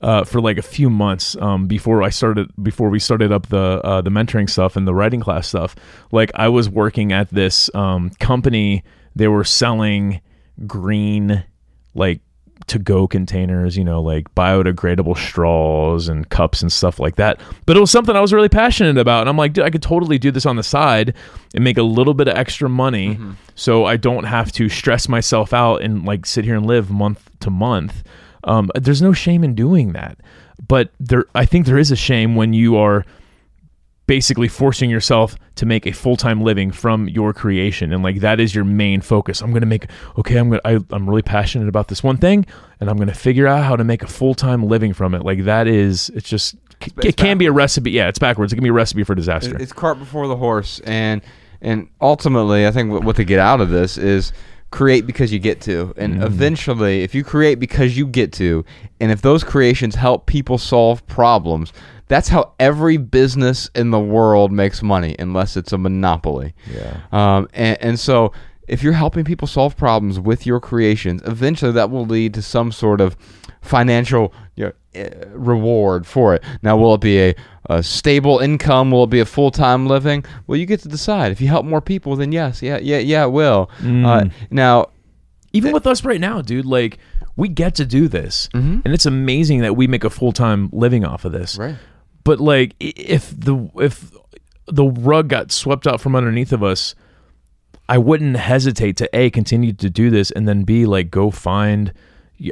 uh, for like a few months um, before I started before we started up the uh, the mentoring stuff and the writing class stuff. Like I was working at this um, company. They were selling green like to go containers, you know, like biodegradable straws and cups and stuff like that. But it was something I was really passionate about. And I'm like, dude, I could totally do this on the side and make a little bit of extra money so I don't have to stress myself out and like sit here and live month to month. Um, there's no shame in doing that. But there, I think there is a shame when you are basically forcing yourself to make a full-time living from your creation. And like that is your main focus. I'm going to make okay i'm going to i'm really passionate about this one thing and i'm going to figure out how to make a full-time living from it. Like that is it's just it can be a recipe. Yeah it's backwards. It can be a recipe for disaster. It's cart before the horse, and and ultimately, I think what, what to get out of this is create because you get to, and eventually, if you create because you get to, and if those creations help people solve problems, that's how every business in the world makes money, unless it's a monopoly. Yeah. Um, and, and so if you're helping people solve problems with your creations, eventually that will lead to some sort of financial you know, eh, reward for it. Now, will it be a, a stable income? Will it be a full time living? Well, you get to decide. If you help more people, then yes, yeah, yeah, yeah, it will. Uh, now, Even with us right now, dude, like we get to do this, Mhm. and it's amazing that we make a full time living off of this. right. But like, if the if the rug got swept out from underneath of us, I wouldn't hesitate to a continue to do this, and then b like go find.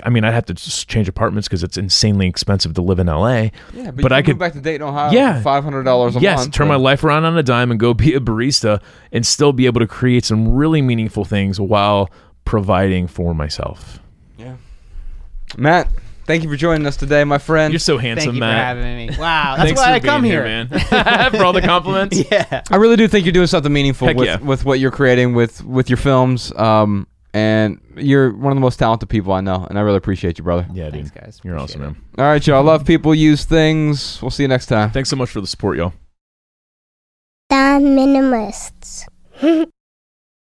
I mean, I'd have to just change apartments because it's insanely expensive to live in LA. Yeah, But you I could- move back to Dayton, Ohio. Yeah. five hundred dollars a yes, month. turn my life around on a dime and go be a barista and still be able to create some really meaningful things while providing for myself. Yeah. Matt, thank you for joining us today, my friend. You're so Thank handsome, you Matt. for having me. Wow, that's Thanks why for I come being here. man. for all the compliments. yeah. I really do think you're doing something meaningful Heck with, yeah. with what you're creating with with your films. Um, and you're one of the most talented people I know, and I really appreciate you, brother. Yeah, dude. Guys. You're Appreciate awesome, it. man. All right, y'all. Love people, use things. We'll see you next time. Thanks so much for the support, y'all. The Minimalists.